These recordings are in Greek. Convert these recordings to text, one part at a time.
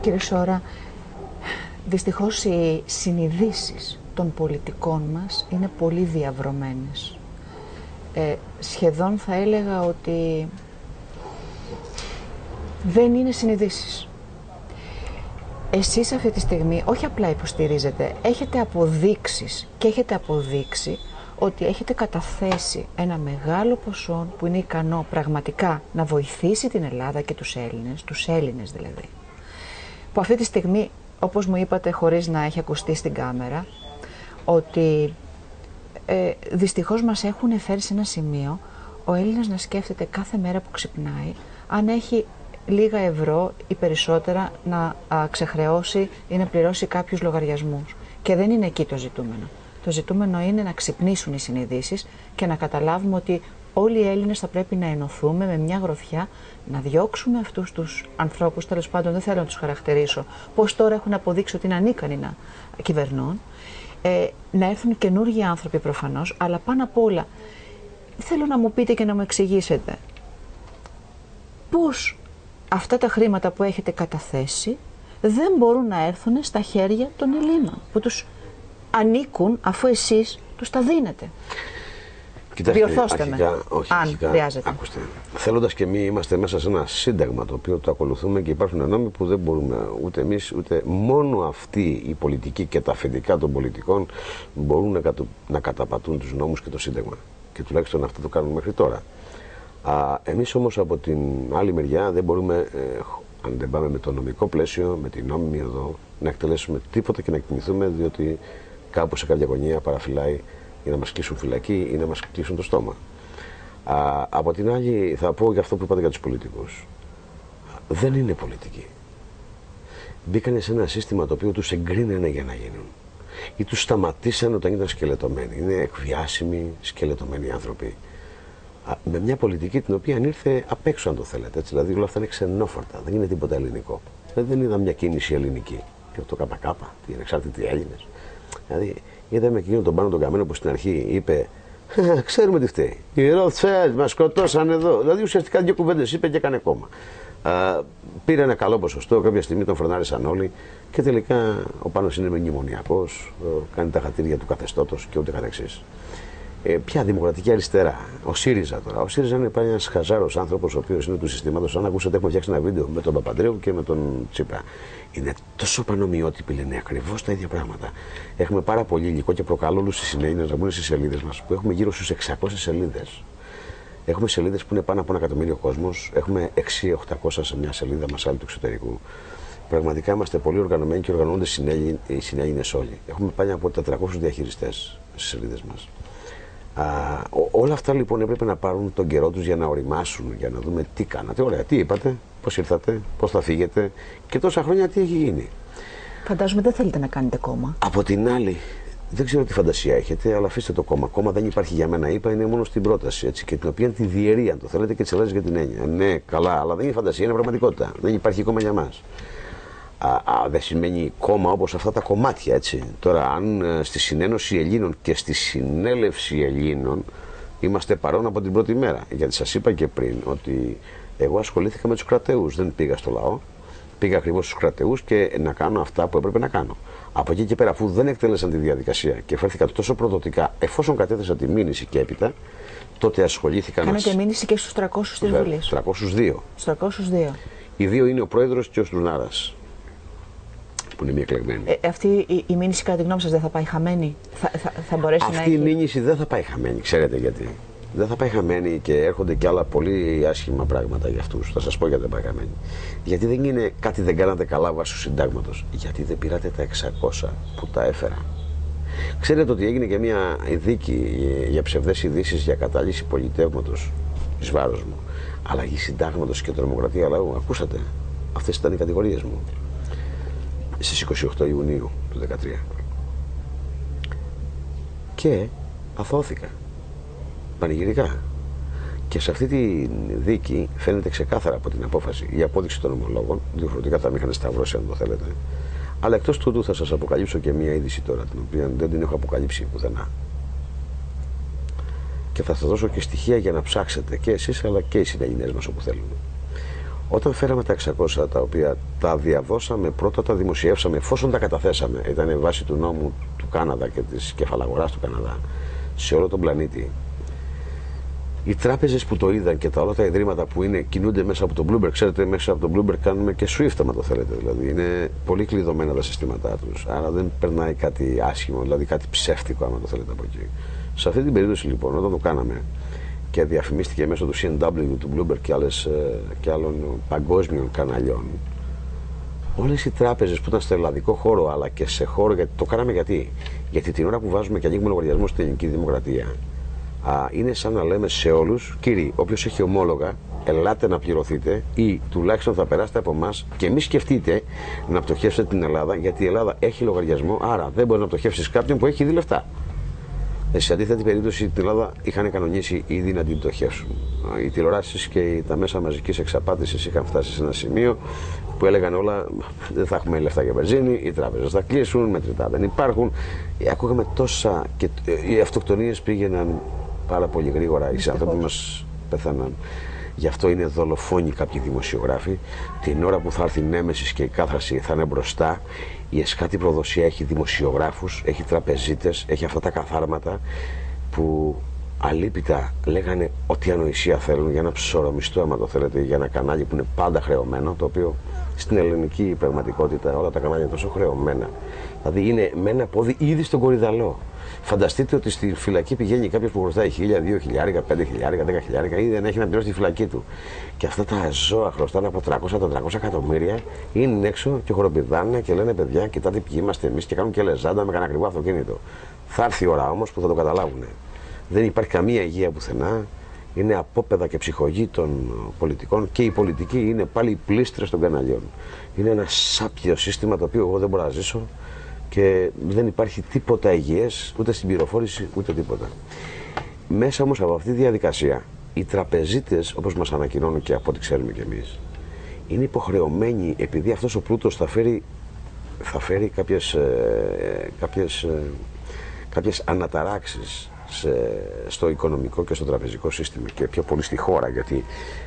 Κύριε Σόρα, δυστυχώς οι συνειδήσεις των πολιτικών μας είναι πολύ διαβρωμένες. Ε, σχεδόν θα έλεγα ότι δεν είναι συνειδήσεις. Εσείς αυτή τη στιγμή όχι απλά υποστηρίζετε, έχετε αποδείξεις και έχετε αποδείξει ότι έχετε καταθέσει ένα μεγάλο ποσό που είναι ικανό πραγματικά να βοηθήσει την Ελλάδα και τους Έλληνες, τους Έλληνες δηλαδή, που αυτή τη στιγμή, όπως μου είπατε χωρίς να έχει ακουστεί στην κάμερα, ότι ε, δυστυχώς μας έχουν φέρει σε ένα σημείο ο Έλληνας να σκέφτεται κάθε μέρα που ξυπνάει αν έχει λίγα ευρώ ή περισσότερα να α, ξεχρεώσει ή να πληρώσει κάποιους λογαριασμούς. Και δεν είναι εκεί το ζητούμενο. Το ζητούμενο είναι να ξυπνήσουν οι συνειδήσεις και να καταλάβουμε ότι όλοι οι Έλληνες θα πρέπει να ενωθούμε με μια γροθιά, να διώξουμε αυτούς τους ανθρώπους, τέλος πάντων δεν θέλω να τους χαρακτηρίσω, πώς τώρα έχουν αποδείξει ότι είναι ανίκανοι να κυβερνούν, ε, να έρθουν καινούργιοι άνθρωποι προφανώς, αλλά πάνω απ' όλα θέλω να μου πείτε και να μου εξηγήσετε πώς αυτά τα χρήματα που έχετε καταθέσει δεν μπορούν να έρθουν στα χέρια των Ελλήνων που τους ανήκουν αφού εσείς τους τα δίνετε. Κοιτάξτε, Διορθώστε αρχικά, με, όχι, αν αρχικά, χρειάζεται. Ακούστε, θέλοντας και εμείς είμαστε μέσα σε ένα σύνταγμα το οποίο το ακολουθούμε και υπάρχουν νόμοι που δεν μπορούμε ούτε εμείς ούτε μόνο αυτοί οι πολιτικοί και τα αφεντικά των πολιτικών μπορούν να, κατο- να καταπατούν τους νόμους και το σύνταγμα. Και τουλάχιστον αυτό το κάνουν μέχρι τώρα. Α, εμείς όμως από την άλλη μεριά δεν μπορούμε, ε, χ- αν δεν πάμε με το νομικό πλαίσιο, με την νόμιμη οδό, να εκτελέσουμε τίποτα και να εκτιμηθούμε διότι κάπου σε κάποια γωνία παραφυλάει για να μας κλείσουν φυλακή ή να μας κλείσουν το στόμα. Α, από την άλλη θα πω για αυτό που είπατε για τους πολιτικούς. Δεν είναι πολιτικοί. Μπήκανε σε ένα σύστημα το οποίο τους εγκρίνανε για να γίνουν. Ή τους σταματήσαν όταν ήταν σκελετωμένοι. Είναι εκβιάσιμοι, σκελετωμένοι άνθρωποι. Α, με μια πολιτική την οποία ήρθε απ' έξω, αν το θέλετε. Έτσι, δηλαδή όλα αυτά είναι ξενόφορτα. Δεν είναι τίποτα ελληνικό. Ε, δεν είδα μια κίνηση ελληνική. Και το ΚΚ, τι ανεξάρτητοι Έλληνες. Δηλαδή, είδαμε εκείνον τον πάνω τον καμένο που στην αρχή είπε «Ε, Ξέρουμε τι φταίει. Οι Ροθφέλ μας σκοτώσαν εδώ. Δηλαδή, ουσιαστικά δύο κουβέντες είπε και έκανε κόμμα. Α, πήρε ένα καλό ποσοστό, κάποια στιγμή τον φρενάρισαν όλοι και τελικά ο Πάνος είναι μνημονιακός, κάνει τα χατήρια του καθεστώτος και ούτε καθεξής. Ε, ποια δημοκρατική αριστερά; Ο ΣΥΡΙΖΑ τώρα. Ο ΣΥΡΙΖΑ είναι πάλι ένας χαζάρος άνθρωπος, ο οποίος είναι του συστήματος. Αν ακούσατε, έχουμε φτιάξει ένα βίντεο με τον Παπαντρέου και με τον Τσίπρα. Είναι τόσο πανομοιότυποι, λένε ακριβώς τα ίδια πράγματα. Έχουμε πάρα πολύ υλικό και προκαλώ όλου του συνέλληνε να μπουν στις σελίδες μας, που έχουμε γύρω στους 600 σελίδες. Έχουμε σελίδες που είναι πάνω από ένα εκατομμύριο κόσμος. Έχουμε 6-800 σε μια σελίδα μας άλλη του εξωτερικού. Πραγματικά είμαστε πολύ οργανωμένοι και οργανώνονται οι συνέλληνε όλοι. Έχουμε πάνω από 400 διαχειριστές στις σελίδες μας. Α, ό- όλα αυτά λοιπόν έπρεπε να πάρουν τον καιρό τους για να οριμάσουν, για να δούμε τι κάνατε. Ωραία, τι είπατε, πώς ήρθατε, πώς θα φύγετε και τόσα χρόνια τι έχει γίνει. Φαντάζομαι δεν θέλετε να κάνετε κόμμα. Από την άλλη, δεν ξέρω τι φαντασία έχετε, αλλά αφήστε το κόμμα. Κόμμα δεν υπάρχει για μένα, είπα, είναι μόνο στην πρόταση. Έτσι, και την οποία τη διαιρεί, αν το θέλετε, και τη αλλάζει για την έννοια. Ναι, καλά, αλλά δεν είναι φαντασία, είναι πραγματικότητα. Δεν υπάρχει κόμμα για μας. Α, α, δεν σημαίνει κόμμα όπως αυτά τα κομμάτια, έτσι. Τώρα, αν ε, στη συνένωση Ελλήνων και στη συνέλευση Ελλήνων είμαστε παρόν από την πρώτη μέρα. Γιατί σας είπα και πριν ότι εγώ ασχολήθηκα με τους κρατεούς, δεν πήγα στο λαό. Πήγα ακριβώς στους κρατεούς και να κάνω αυτά που έπρεπε να κάνω. Από εκεί και πέρα, αφού δεν εκτέλεσαν τη διαδικασία και φέρθηκα τόσο προδοτικά, εφόσον κατέθεσα τη μήνυση και έπειτα, τότε ασχολήθηκα να... Κάνετε μήνυση και στους 300 της Βέβαια, Βουλής. 302. Στους 302. Οι δύο είναι ο πρόεδρος και ο Στουρνάρας, που είναι μη εκλεγμένοι. Ε, αυτή η, η μήνυση κατά τη γνώμη σας δεν θα πάει χαμένη; Θα, θα, θα μπορέσει να Αυτή η έχει... μήνυση δεν θα πάει χαμένη, ξέρετε γιατί. Δεν θα πάει χαμένη και έρχονται και άλλα πολύ άσχημα πράγματα για αυτούς. Θα σας πω γιατί δεν πάει χαμένη. Γιατί δεν είναι κάτι δεν κάνατε καλά βάσει του συντάγματος. Γιατί δεν πήρατε τα 600 που τα έφερα. Ξέρετε ότι έγινε και μια δίκη για ψευδές ειδήσεις για κατάλυση πολιτεύματος εις βάρος μου. Αλλαγή συντάγματος και τρομοκρατία λαού. Ακούσατε; Αυτές ήταν οι κατηγορίες μου. Στις 28 Ιουνίου του 2013. Και αθώθηκα πανηγυρικά. Και σε αυτή τη δίκη φαίνεται ξεκάθαρα από την απόφαση η απόδειξη των ομολόγων, διαφορετικά θα με είχαν σταυρώσει αν το θέλετε. Αλλά εκτός τούτου θα σας αποκαλύψω και μία είδηση τώρα, την οποία δεν την έχω αποκαλύψει πουθενά. Και θα σας δώσω και στοιχεία για να ψάξετε και εσείς αλλά και οι συναγενεί μας όπου θέλουν. Όταν φέραμε τα 600 τα οποία τα διαδώσαμε, πρώτα τα δημοσιεύσαμε εφόσον τα καταθέσαμε. Ήταν βάση του νόμου του Κάναδα και της κεφαλαγοράς του Καναδά σε όλο τον πλανήτη. Οι τράπεζες που το είδαν και τα όλα τα ιδρύματα που είναι, κινούνται μέσα από το Bloomberg, ξέρετε, μέσα από το Bloomberg κάνουμε και SWIFT, αν το θέλετε. Δηλαδή είναι πολύ κλειδωμένα τα συστήματά τους. Άρα δεν περνάει κάτι άσχημο, δηλαδή κάτι ψεύτικο, αν το θέλετε από εκεί. Σε αυτή την περίπτωση λοιπόν, όταν το κάναμε, και διαφημίστηκε μέσω του CNW, του Bloomberg και, άλλες, ε, και άλλων παγκόσμιων καναλιών. Όλες οι τράπεζες που ήταν στο ελλαδικό χώρο αλλά και σε χώρο. Γιατί, το κάναμε γιατί; Γιατί την ώρα που βάζουμε και ανοίγουμε λογαριασμό στην ελληνική δημοκρατία, α, είναι σαν να λέμε σε όλους, κύριοι, όποιος έχει ομόλογα, ελάτε να πληρωθείτε ή τουλάχιστον θα περάσετε από εμάς και μη σκεφτείτε να πτωχεύσετε την Ελλάδα, γιατί η Ελλάδα έχει λογαριασμό, άρα δεν μπορεί να πτωχεύσεις κάποιον που έχει ήδη λεφτά. Σε αντίθετη περίπτωση την Ελλάδα είχαν κανονίσει ήδη να την πτωχεύσουν. Οι τηλεοράσεις και τα μέσα μαζικής εξαπάτησης είχαν φτάσει σε ένα σημείο που έλεγαν όλα δεν θα έχουμε λεφτά για βενζίνη, οι τράπεζες θα κλείσουν, μετρητά δεν υπάρχουν. Ε, ακούγαμε τόσα και ε, οι αυτοκτονίες πήγαιναν πάρα πολύ γρήγορα. Οι άνθρωποι μας πέθαναν. Γι' αυτό είναι δολοφόνοι κάποιοι δημοσιογράφοι. Την ώρα που θα έρθει η νέμεσης και η κάθαρση θα είναι μπροστά. Η Εσκάτη Προδοσία έχει δημοσιογράφους, έχει τραπεζίτες, έχει αυτά τα καθάρματα που αλήπητα λέγανε ό,τι ανοησία θέλουν για ένα ψωρομιστό, άμα το θέλετε, για ένα κανάλι που είναι πάντα χρεωμένο, το οποίο στην ελληνική πραγματικότητα όλα τα κανάλια είναι τόσο χρεωμένα. Δηλαδή είναι με ένα πόδι ήδη στον κορυδαλό. Φανταστείτε ότι στη φυλακή πηγαίνει κάποιος που χρωστάει 1000, 2000, 5000, 10.000 ή δεν έχει να πληρώσει τη φυλακή του. Και αυτά τα ζώα χρωστάνε από 300-400 εκατομμύρια, είναι έξω και χοροπηδάνε και λένε παιδιά, κοιτάτε ποιοι είμαστε εμείς και κάνουν και λεζάντα με κανένα ακριβό αυτοκίνητο. Θα έρθει η ώρα όμως που θα το καταλάβουν. Δεν υπάρχει καμία υγεία πουθενά. Είναι απόπεδα και ψυχογή των πολιτικών και η πολιτική είναι πάλι πλήστρες των καναλιών. Είναι ένα σάπιο σύστημα το οποίο εγώ δεν μπορώ να ζήσω και δεν υπάρχει τίποτα υγιές ούτε στην πληροφόρηση ούτε τίποτα. Μέσα όμως από αυτή τη διαδικασία οι τραπεζίτες όπως μας ανακοινώνουν και από ό,τι ξέρουμε κι εμείς είναι υποχρεωμένοι επειδή αυτός ο πλούτος θα φέρει, θα φέρει κάποιες, ε, κάποιες, ε, κάποιες αναταράξεις στο οικονομικό και στο τραπεζικό σύστημα και πιο πολύ στη χώρα γιατί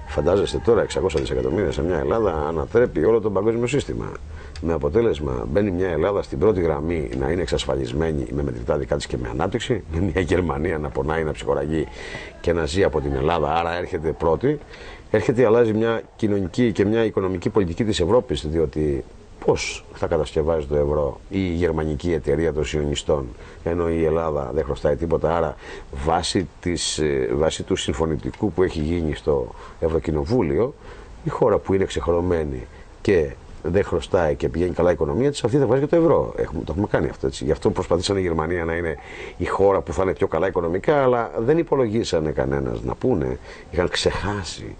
φαντάζεστε τώρα 600 δισεκατομμύρια σε μια Ελλάδα ανατρέπει όλο το παγκόσμιο σύστημα με αποτέλεσμα μπαίνει μια Ελλάδα στην πρώτη γραμμή να είναι εξασφαλισμένη με μετρητά δικά της και με ανάπτυξη, με μια Γερμανία να πονάει, να ψυχοραγεί και να ζει από την Ελλάδα, άρα έρχεται πρώτη. Έρχεται, αλλάζει μια κοινωνική και μια οικονομική πολιτική της Ευρώπης, διότι πώς θα κατασκευάζει το ευρώ η γερμανική εταιρεία των σιωνιστών, ενώ η Ελλάδα δεν χρωστάει τίποτα. Άρα, βάσει, της, ε, βάσει του συμφωνητικού που έχει γίνει στο Ευρωκοινοβούλιο, η χώρα που είναι ξεχωρωμένη και δεν χρωστάει και πηγαίνει καλά η οικονομία της, αυτή θα βγάζει και το ευρώ. Έχουμε, το έχουμε κάνει αυτό. Έτσι. Γι' αυτό προσπαθήσαν η Γερμανία να είναι η χώρα που θα είναι πιο καλά οικονομικά, αλλά δεν υπολογίσανε κανένας να πούνε, είχαν ξεχάσει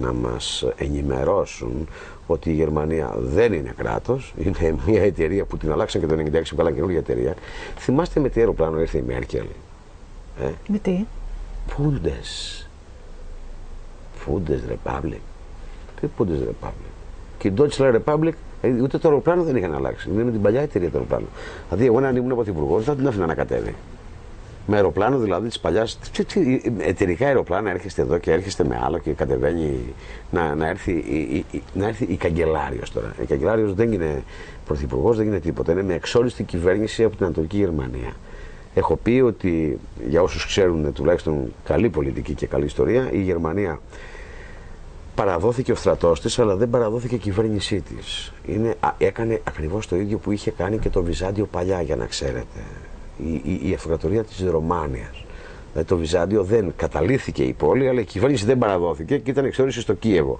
να μας ενημερώσουν ότι η Γερμανία δεν είναι κράτος, είναι μια εταιρεία που την αλλάξαν και το 1996 που καλά καινούργια εταιρεία. Θυμάστε με τι αεροπλάνο ήρθε η Μέρκελ. Ε; Με τι; Πούντε. Πούντε Republic. Τι Πούντε Republic; Και η Deutsche Republic ε, ούτε το αεροπλάνο δεν είχαν αλλάξει. Είναι με την παλιά εταιρεία το αεροπλάνο. Δηλαδή, εγώ αν ήμουν πρωθυπουργός, θα την άφηνα να κατέβει. Με αεροπλάνο δηλαδή της παλιάς. Εταιρικά αεροπλάνα έρχεστε εδώ και έρχεστε με άλλο και κατεβαίνει να, να, έρθει, η, η, να έρθει η καγκελάριος τώρα. Η καγκελάριος δεν είναι πρωθυπουργός, δεν είναι τίποτα. Είναι μια εξόριστη κυβέρνηση από την Ανατολική Γερμανία. Έχω πει ότι για όσους ξέρουν τουλάχιστον καλή πολιτική και καλή ιστορία, η Γερμανία παραδόθηκε ο στρατός της, αλλά δεν παραδόθηκε η κυβέρνησή της. Έκανε ακριβώς το ίδιο που είχε κάνει και το Βυζάντιο παλιά, για να ξέρετε. Η, η, η αυτοκρατορία της Ρωμάνιας. Δηλαδή το Βυζάντιο δεν καταλήθηκε η πόλη, αλλά η κυβέρνηση δεν παραδόθηκε και ήταν εξόριση στο Κίεβο.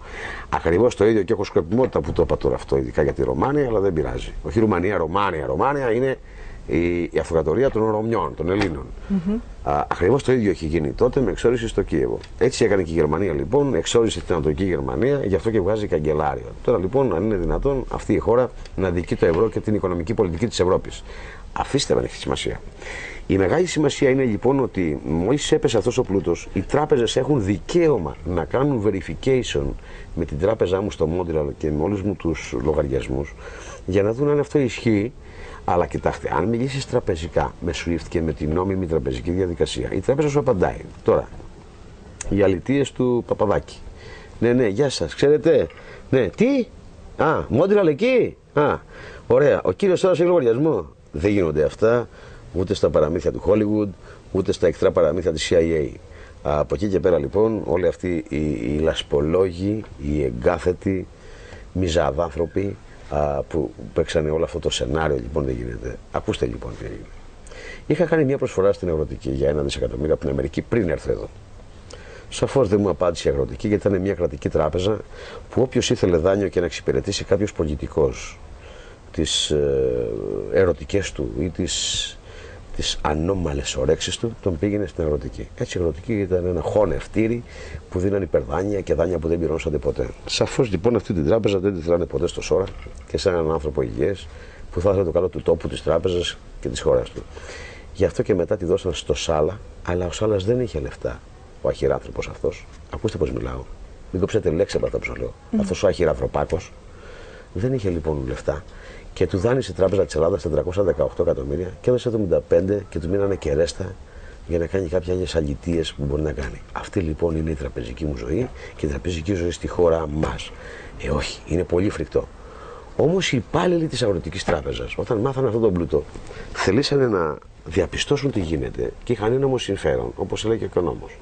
Ακριβώς το ίδιο και έχω σκοπιμότητα που το είπα τώρα αυτό, ειδικά για τη Ρωμάνια, αλλά δεν πειράζει. Όχι Ρουμανία, Ρωμάνια. Ρωμάνια είναι η, η αυτοκρατορία των Ρωμιών, των Ελλήνων. Mm-hmm. Ακριβώς το ίδιο έχει γίνει τότε με εξόριση στο Κίεβο. Έτσι έκανε και η Γερμανία λοιπόν, εξόρισε την Ανατολική Γερμανία, γι' αυτό και βγάζει καγκελάριο. Τώρα λοιπόν, αν είναι δυνατόν αυτή η χώρα να δικεί το ευρώ και την οικονομική πολιτική της Ευρώπης. Αφήστε με, έχει σημασία. Η μεγάλη σημασία είναι λοιπόν ότι μόλις έπεσε αυτός ο πλούτος, οι τράπεζες έχουν δικαίωμα να κάνουν verification με την τράπεζά μου στο Montreal και με όλους μου τους λογαριασμούς για να δουν αν αυτό ισχύει αλλά κοιτάξτε, αν μιλήσεις τραπεζικά με SWIFT και με την νόμιμη τραπεζική διαδικασία, η τράπεζα σου απαντάει. Τώρα, οι αλητίες του Παπαδάκη, Ναι, ναι, γεια σας. Ξέρετε. Ναι, τι; Α, Μόντρελ εκεί. Α, ωραία. Ο κύριος τώρα έχει λογαριασμό. Δεν γίνονται αυτά ούτε στα παραμύθια του Hollywood, ούτε στα εκτρά παραμύθια της CIA. Από εκεί και πέρα λοιπόν όλοι αυτοί οι, οι λασπολόγοι, οι εγκάθετοι, μιζαδάνθρωποι α, που παίξανε όλο αυτό το σενάριο λοιπόν δεν γίνεται. Ακούστε λοιπόν τι έγινε. Είχα κάνει μια προσφορά στην αγροτική για ένα δισεκατομμύριο από την Αμερική πριν έρθω εδώ. Σαφώς δεν μου απάντησε η αγροτική γιατί ήταν μια κρατική τράπεζα που όποιος ήθελε δάνειο και να εξυπηρετήσει κάποιος πολιτικός τι ε, ερωτικές του ή τι τις ανώμαλες ορέξεις του, τον πήγαινε στην αγροτική. Έτσι η αγροτική ήταν ένα χώνευτήρι που δίναν υπερδάνεια και δάνεια που δεν πληρώσατε ποτέ. Σαφώς λοιπόν αυτή την τράπεζα δεν τη θέλανε ποτέ στο Σόρα και σαν έναν άνθρωπο υγιές που θα ήθελε το καλό του τόπου, της τράπεζας και της χώρας του. Γι' αυτό και μετά τη δώσαν στο Σάλα, αλλά ο Σάλας δεν είχε λεφτά. Ο αχυράνθρωπος αυτός. Ακούστε πώς μιλάω. Μην κόψετε λέξη από αυτά που σας λέω. Mm. Αυτός ο αχυρανθρωπάκος δεν είχε λοιπόν λεφτά και του δάνεισε η Τράπεζα της Ελλάδας 418 εκατομμύρια και έδωσε 75 και του μείνανε και ρέστα για να κάνει κάποια άλλες αλητίες που μπορεί να κάνει. Αυτή λοιπόν είναι η τραπεζική μου ζωή και η τραπεζική ζωή στη χώρα μας. Ε, όχι, είναι πολύ φρικτό. Όμως οι υπάλληλοι της Αγροτικής Τράπεζας, όταν μάθανε αυτόν τον πλούτο, θελήσανε να διαπιστώσουν τι γίνεται και είχαν ένα όμω συμφέρον, όπως έλεγε και ο νόμος.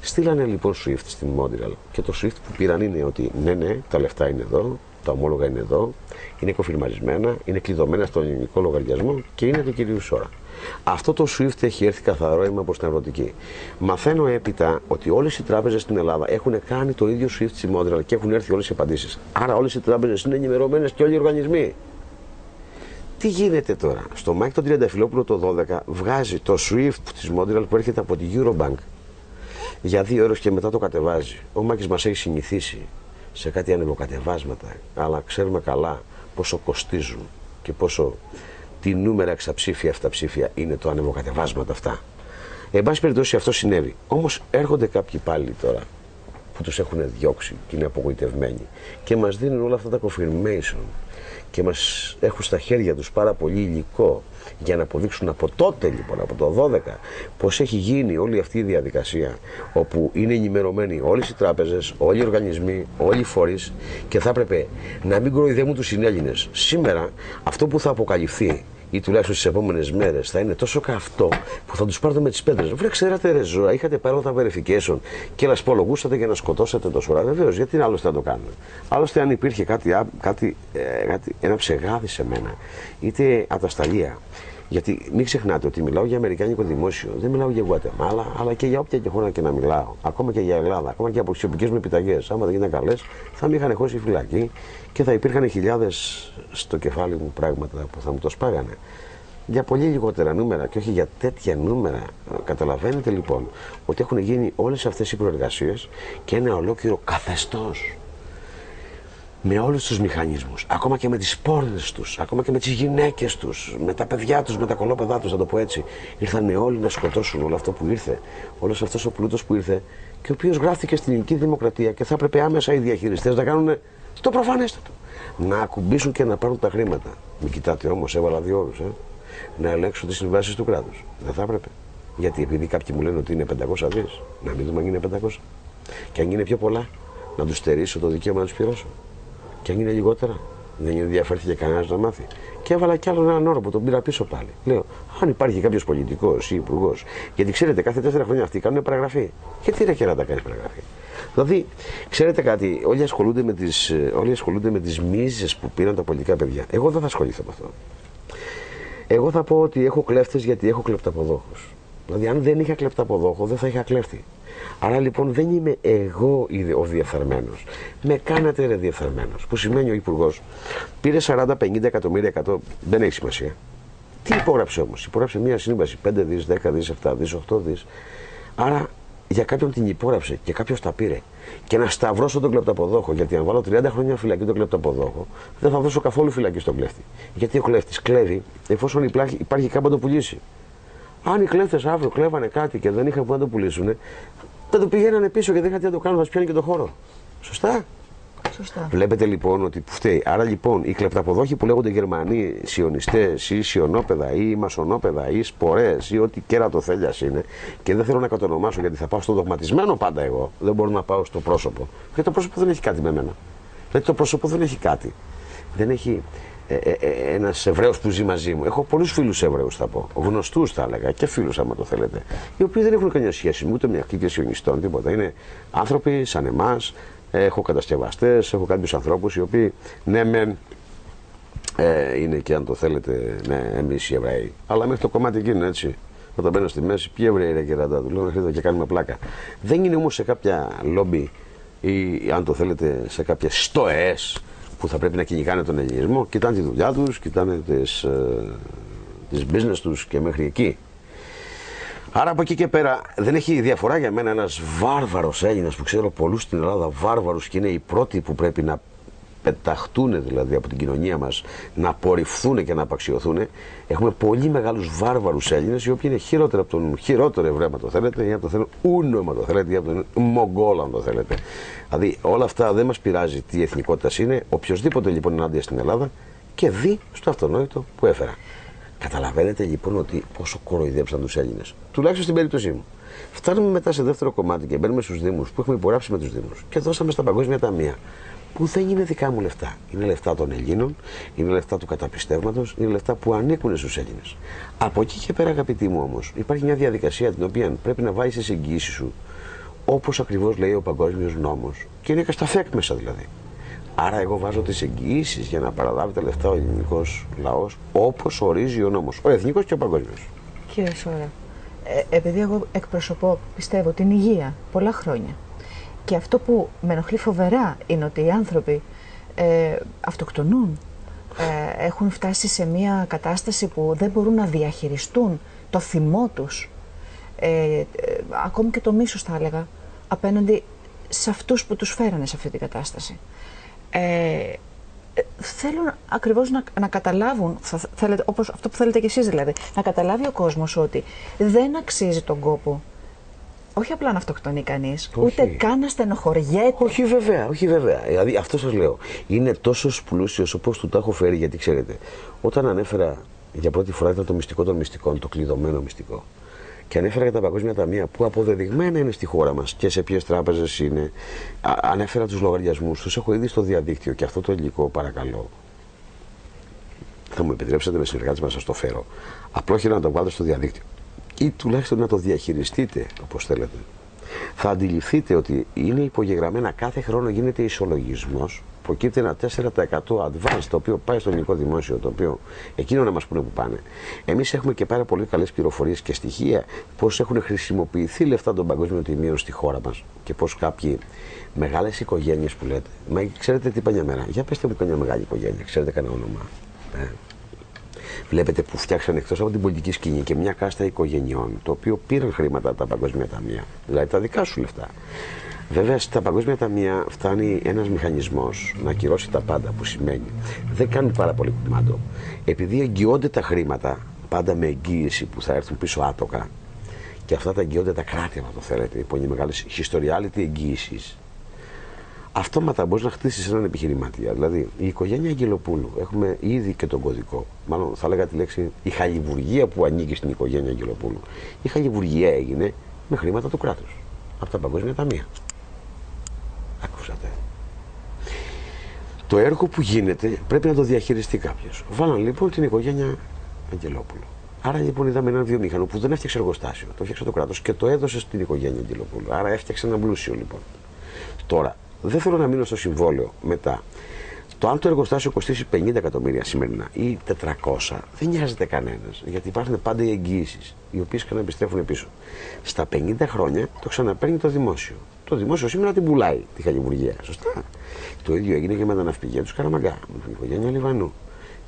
Στείλανε λοιπόν SWIFT στην Montreal και το SWIFT που πήραν είναι ότι ναι, ναι, τα λεφτά είναι εδώ, τα ομόλογα είναι εδώ, είναι κοφιλμαρισμένα, είναι κλειδωμένα στον ελληνικό λογαριασμό και είναι του κυρίου Σόρα. Αυτό το SWIFT έχει έρθει καθαρό αίμα προς την αγροτική. Μαθαίνω έπειτα ότι όλες οι τράπεζες στην Ελλάδα έχουν κάνει το ίδιο SWIFT στη Montreal και έχουν έρθει όλες οι απαντήσεις. Άρα όλες οι τράπεζες είναι ενημερωμένες και όλοι οι οργανισμοί. Τι γίνεται τώρα; Στο Μάκη τον Τριανταφυλλόπουλο το 12 βγάζει το SWIFT της Montreal που έρχεται από τη Eurobank για δύο ώρες και μετά το κατεβάζει. Ο Μάκης μας έχει συνηθίσει σε κάτι ανεβοκατεβάσματα, αλλά ξέρουμε καλά πόσο κοστίζουν και πόσο τι νούμερα εξαψήφια εφταψήφια είναι το ανεβοκατεβάσματα αυτά. Εν πάση περιπτώσει αυτό συνέβη. Όμως έρχονται κάποιοι πάλι τώρα που τους έχουν διώξει και είναι απογοητευμένοι και μας δίνουν όλα αυτά τα confirmation και μας έχουν στα χέρια τους πάρα πολύ υλικό για να αποδείξουν από τότε λοιπόν, από το 12, πως έχει γίνει όλη αυτή η διαδικασία όπου είναι ενημερωμένοι όλες οι τράπεζες, όλοι οι οργανισμοί, όλοι οι φορείς και θα έπρεπε να μην κοροϊδεύουν τους συνέλληνες. Σήμερα αυτό που θα αποκαλυφθεί ή τουλάχιστον στις επόμενες μέρες θα είναι τόσο καυτό που θα τους πάρετε με τις πέτρες. Βρε, ξέρατε ρε ζώα, είχατε πάρει τα verification και λασπολογούσατε για να σκοτώσετε το σωρά. Βεβαίως, γιατί άλλωστε να το κάνουμε. Άλλωστε, αν υπήρχε κάτι, κάτι, ε, κάτι ένα ψεγάδι σε μένα, είτε ατασταλία, γιατί μην ξεχνάτε ότι μιλάω για Αμερικάνικο δημόσιο, δεν μιλάω για Γουατεμάλα, αλλά και για όποια και χώρα και να μιλάω. Ακόμα και για Ελλάδα, ακόμα και από τις μου επιταγές. Άμα δεν ήταν καλές, θα με είχαν χώσει φυλακή και θα υπήρχαν χιλιάδες στο κεφάλι μου πράγματα που θα μου το σπάγανε. Για πολύ λιγότερα νούμερα και όχι για τέτοια νούμερα. Καταλαβαίνετε λοιπόν ότι έχουν γίνει όλες αυτές οι προεργασίες και ένα ολόκληρο καθεστώς με όλους τους μηχανισμούς, ακόμα και με τις πόρνες τους, ακόμα και με τις γυναίκες τους, με τα παιδιά τους, με τα κολόπεδά τους, να το πω έτσι. Ήρθαν όλοι να σκοτώσουν όλο αυτό που ήρθε, όλος αυτός ο πλούτος που ήρθε και ο οποίος γράφτηκε στην ελληνική δημοκρατία και θα έπρεπε άμεσα οι διαχειριστές να κάνουν το προφανέστατο. Να ακουμπήσουν και να πάρουν τα χρήματα. Μην κοιτάτε όμως, έβαλα δύο όρους. Ε. Να ελέγξουν τις συμβάσεις του κράτους. Δεν θα έπρεπε. Γιατί επειδή κάποιοι μου λένε ότι είναι 500 δις, να μην δούμε αν είναι 500. Και αν είναι πιο πολλά, να τους στερήσω το δικαίωμα να τους πληρώσω. Και αν είναι λιγότερα, δεν ενδιαφέρθηκε κανένας να μάθει. Και έβαλα κι άλλο έναν όρο που τον πήρα πίσω πάλι. Λέω, αν υπάρχει κάποιος πολιτικός ή υπουργός, γιατί ξέρετε, κάθε τέσσερα χρόνια αυτοί κάνουν παραγραφή. Γιατί ρε και να τα κάνεις παραγραφή. Δηλαδή, ξέρετε κάτι, όλοι ασχολούνται με τις όλοι ασχολούνται με τις μίζες που πήραν τα πολιτικά παιδιά. Εγώ δεν θα ασχοληθώ με αυτό. Εγώ θα πω ότι έχω κλέφτες γιατί έχω κλεπταποδόχου. Δηλαδή, αν δεν είχα κλεπταποδόχο, δεν θα είχα κλέφτη. Άρα λοιπόν δεν είμαι εγώ ο διεφθαρμένος. Με κάνατε ρε διεφθαρμένος. Που σημαίνει ο Υπουργός πήρε 40-50 εκατομμύρια, 100, δεν έχει σημασία. Τι υπόγραψε όμως, υπόγραψε μια σύμβαση 5 δις, 10 δις, 7 δις, 8 δις. Άρα για κάποιον την υπόγραψε και κάποιος τα πήρε. Και να σταυρώσω τον κλεπταποδόχο. Γιατί αν βάλω 30 χρόνια φυλακή τον κλεπταποδόχο, δεν θα δώσω καθόλου φυλακή στον κλέφτη. Γιατί ο κλέφτης κλέβει εφόσον υπάρχει, υπάρχει κάπου να το πουλήσει. Αν οι κλέφτες αύριο κλέβανε κάτι και δεν είχαν που να το πουλήσουν, θα το πηγαίνανε πίσω και δεν είχαν τι να το κάνουν, θα πιάνει και το χώρο. Σωστά; Σωστά. Βλέπετε λοιπόν ότι που φταίει. Άρα λοιπόν οι κλεπταποδόχοι που λέγονται Γερμανοί σιωνιστές ή σιωνόπεδα ή μασονόπεδα ή σπορές ή ό,τι κέρατο θέλει είναι και δεν θέλω να κατονομάσω γιατί θα πάω στο δογματισμένο πάντα εγώ. Δεν μπορώ να πάω στο πρόσωπο. Γιατί το πρόσωπο δεν έχει κάτι με μένα. Δηλαδή το πρόσωπο δεν έχει κάτι. Δεν έχει ε, ε, ε, ένας Εβραίος που ζει μαζί μου. Έχω πολλούς φίλους Εβραίους, θα πω. Γνωστούς, θα έλεγα, και φίλους, άμα το θέλετε. Οι οποίοι δεν έχουν καμία σχέση ούτε με ακρίτες σιωνιστών, τίποτα. Είναι άνθρωποι σαν εμάς. Έχω κατασκευαστές, έχω κάποιους ανθρώπους οι οποίοι ναι, μεν ε, είναι και αν το θέλετε, ναι, εμείς οι Εβραίοι. Αλλά μέχρι το κομμάτι εκεί είναι έτσι. Όταν μπαίνω στη μέση, ποιοι Εβραίοι είναι και του λέω να και κάνουμε πλάκα. Δεν είναι όμως σε κάποια λόμπι ή αν το θέλετε σε κάποιες στοές που θα πρέπει να κυνηγάνε τον ελληνισμό, κοιτάνε τη δουλειά τους, κοιτάνε τις, ε, τις business τους και μέχρι εκεί. Άρα από εκεί και πέρα δεν έχει διαφορά για μένα ένας βάρβαρος Έλληνας που ξέρω πολλούς στην Ελλάδα, βάρβαρους και είναι οι πρώτοι που πρέπει να πεταχτούν δηλαδή από την κοινωνία μας, να απορριφθούν και να απαξιωθούν. Έχουμε πολύ μεγάλους βάρβαρους Έλληνες, οι οποίοι είναι χειρότεροι από τον χειρότερο Εβραίο, αν το θέλετε, ή από το θέλετε, ούνο, αν το θέλετε, ή από τον Μογγόλ, αν το θέλετε. Δηλαδή όλα αυτά δεν μας πειράζει τι εθνικότητας είναι. Οποιοδήποτε λοιπόν ενάντια στην Ελλάδα και δει στο αυτονόητο που έφερα. Καταλαβαίνετε λοιπόν ότι πόσο κοροϊδέψαν τους Έλληνες. Τουλάχιστον στην περίπτωσή μου. Φτάνουμε μετά σε δεύτερο κομμάτι και μπαίνουμε στους Δήμους που έχουμε υπογράψει με τους Δήμους και δώσαμε στα παγκόσμια ταμεία που δεν είναι δικά μου λεφτά. Είναι λεφτά των Ελλήνων, είναι λεφτά του καταπιστεύματος, είναι λεφτά που ανήκουν στους Έλληνες. Από εκεί και πέρα, αγαπητοί μου όμως, υπάρχει μια διαδικασία την οποία πρέπει να βάλει τις εγγυήσει σου όπως ακριβώς λέει ο παγκόσμιος νόμος και είναι και στα φεκ μέσα δηλαδή. Άρα, εγώ βάζω τις εγγυήσει για να παραλάβει τα λεφτά ο ελληνικός λαός όπως ορίζει ο νόμος. Ο εθνικός και ο παγκόσμιος. Κύριε Σόρα, ε, επειδή εγώ εκπροσωπώ, πιστεύω, την υγεία πολλά χρόνια και αυτό που με ενοχλεί φοβερά είναι ότι οι άνθρωποι ε, αυτοκτονούν, ε, έχουν φτάσει σε μια κατάσταση που δεν μπορούν να διαχειριστούν το θυμό τους, ε, ε, ακόμη και το μίσος θα έλεγα, απέναντι σε αυτούς που τους φέρανε σε αυτή την κατάσταση. Ε, θέλουν ακριβώς να, να καταλάβουν, θα, θέλετε, όπως αυτό που θέλετε κι εσείς δηλαδή, να καταλάβει ο κόσμος ότι δεν αξίζει τον κόπο όχι απλά να αυτοκτονεί κανείς, ούτε καν να στενοχωριέται. Όχι βέβαια, όχι βέβαια. Δηλαδή αυτό σας λέω. Είναι τόσο πλούσιο όπως του τα έχω φέρει, γιατί ξέρετε, όταν ανέφερα για πρώτη φορά ήταν το μυστικό των μυστικών, το κλειδωμένο μυστικό. Και ανέφερα για τα παγκόσμια ταμεία που αποδεδειγμένα είναι στη χώρα μας και σε ποιες τράπεζες είναι. Α, ανέφερα τους λογαριασμούς, τους έχω ήδη στο διαδίκτυο και αυτό το υλικό παρακαλώ. Θα μου επιτρέψετε με συνεργάτε μας να σας το φέρω. Απλόχερα να το βάλω στο διαδίκτυο ή τουλάχιστον να το διαχειριστείτε όπως θέλετε. Θα αντιληφθείτε ότι είναι υπογεγραμμένα κάθε χρόνο γίνεται ισολογισμός προκύπτει ένα 4% advance το οποίο πάει στο ελληνικό δημόσιο, το οποίο εκείνο να μας πούνε που πάνε. Εμείς έχουμε και πάρα πολύ καλές πληροφορίες και στοιχεία πώς έχουν χρησιμοποιηθεί λεφτά των παγκόσμιων τιμίων στη χώρα μας και πώς κάποιοι μεγάλες οικογένειες που λέτε. Μα ξέρετε τι είπα μέρα. Για πετε μου καμιά μεγάλη οικογένεια, ξέρετε κανένα όνομα. Ε βλέπετε που φτιάξαν εκτός από την πολιτική σκηνή και μια κάστα οικογενειών, το οποίο πήραν χρήματα από τα παγκόσμια ταμεία, δηλαδή τα δικά σου λεφτά. Βέβαια, στα παγκόσμια ταμεία φτάνει ένας μηχανισμός να ακυρώσει τα πάντα, που σημαίνει δεν κάνουν πάρα πολύ κουμάντο. Επειδή εγγυώνται τα χρήματα, πάντα με εγγύηση που θα έρθουν πίσω άτοκα, και αυτά τα εγγυώνται τα κράτη, αν το θέλετε, οι πολύ μεγάλες historiality εγγύησει αυτόματα μπορείς να χτίσεις έναν επιχειρηματία. Δηλαδή, η οικογένεια Αγγελοπούλου, έχουμε ήδη και τον κωδικό. Μάλλον θα λέγα τη λέξη η χαλιβουργία που ανήκει στην οικογένεια Αγγελοπούλου. Η χαλιβουργία έγινε με χρήματα του κράτους. Από τα παγκόσμια ταμεία. Ακούσατε. Το έργο που γίνεται πρέπει να το διαχειριστεί κάποιος. Βάλαν λοιπόν την οικογένεια Αγγελόπουλου. Άρα λοιπόν είδαμε έναν βιομήχανο που δεν έφτιαξε εργοστάσιο. Το έφτιαξε το κράτος και το έδωσε στην οικογένεια Αγγελοπούλου. Άρα έφτιαξε ένα πλούσιο λοιπόν. Τώρα, δεν θέλω να μείνω στο συμβόλαιο μετά. Το αν το εργοστάσιο κοστίσει 50 εκατομμύρια σημερινά ή 400, δεν νοιάζεται κανένας. Γιατί υπάρχουν πάντα οι εγγυήσεις, οι οποίες και να επιστρέφουν πίσω. Στα 50 χρόνια το ξαναπαίρνει το δημόσιο. Το δημόσιο σήμερα την πουλάει τη χαλιβουργία. Σωστά. Το ίδιο έγινε και με τα ναυπηγεία του Καραμαγκά, με την οικογένεια Λιβανού,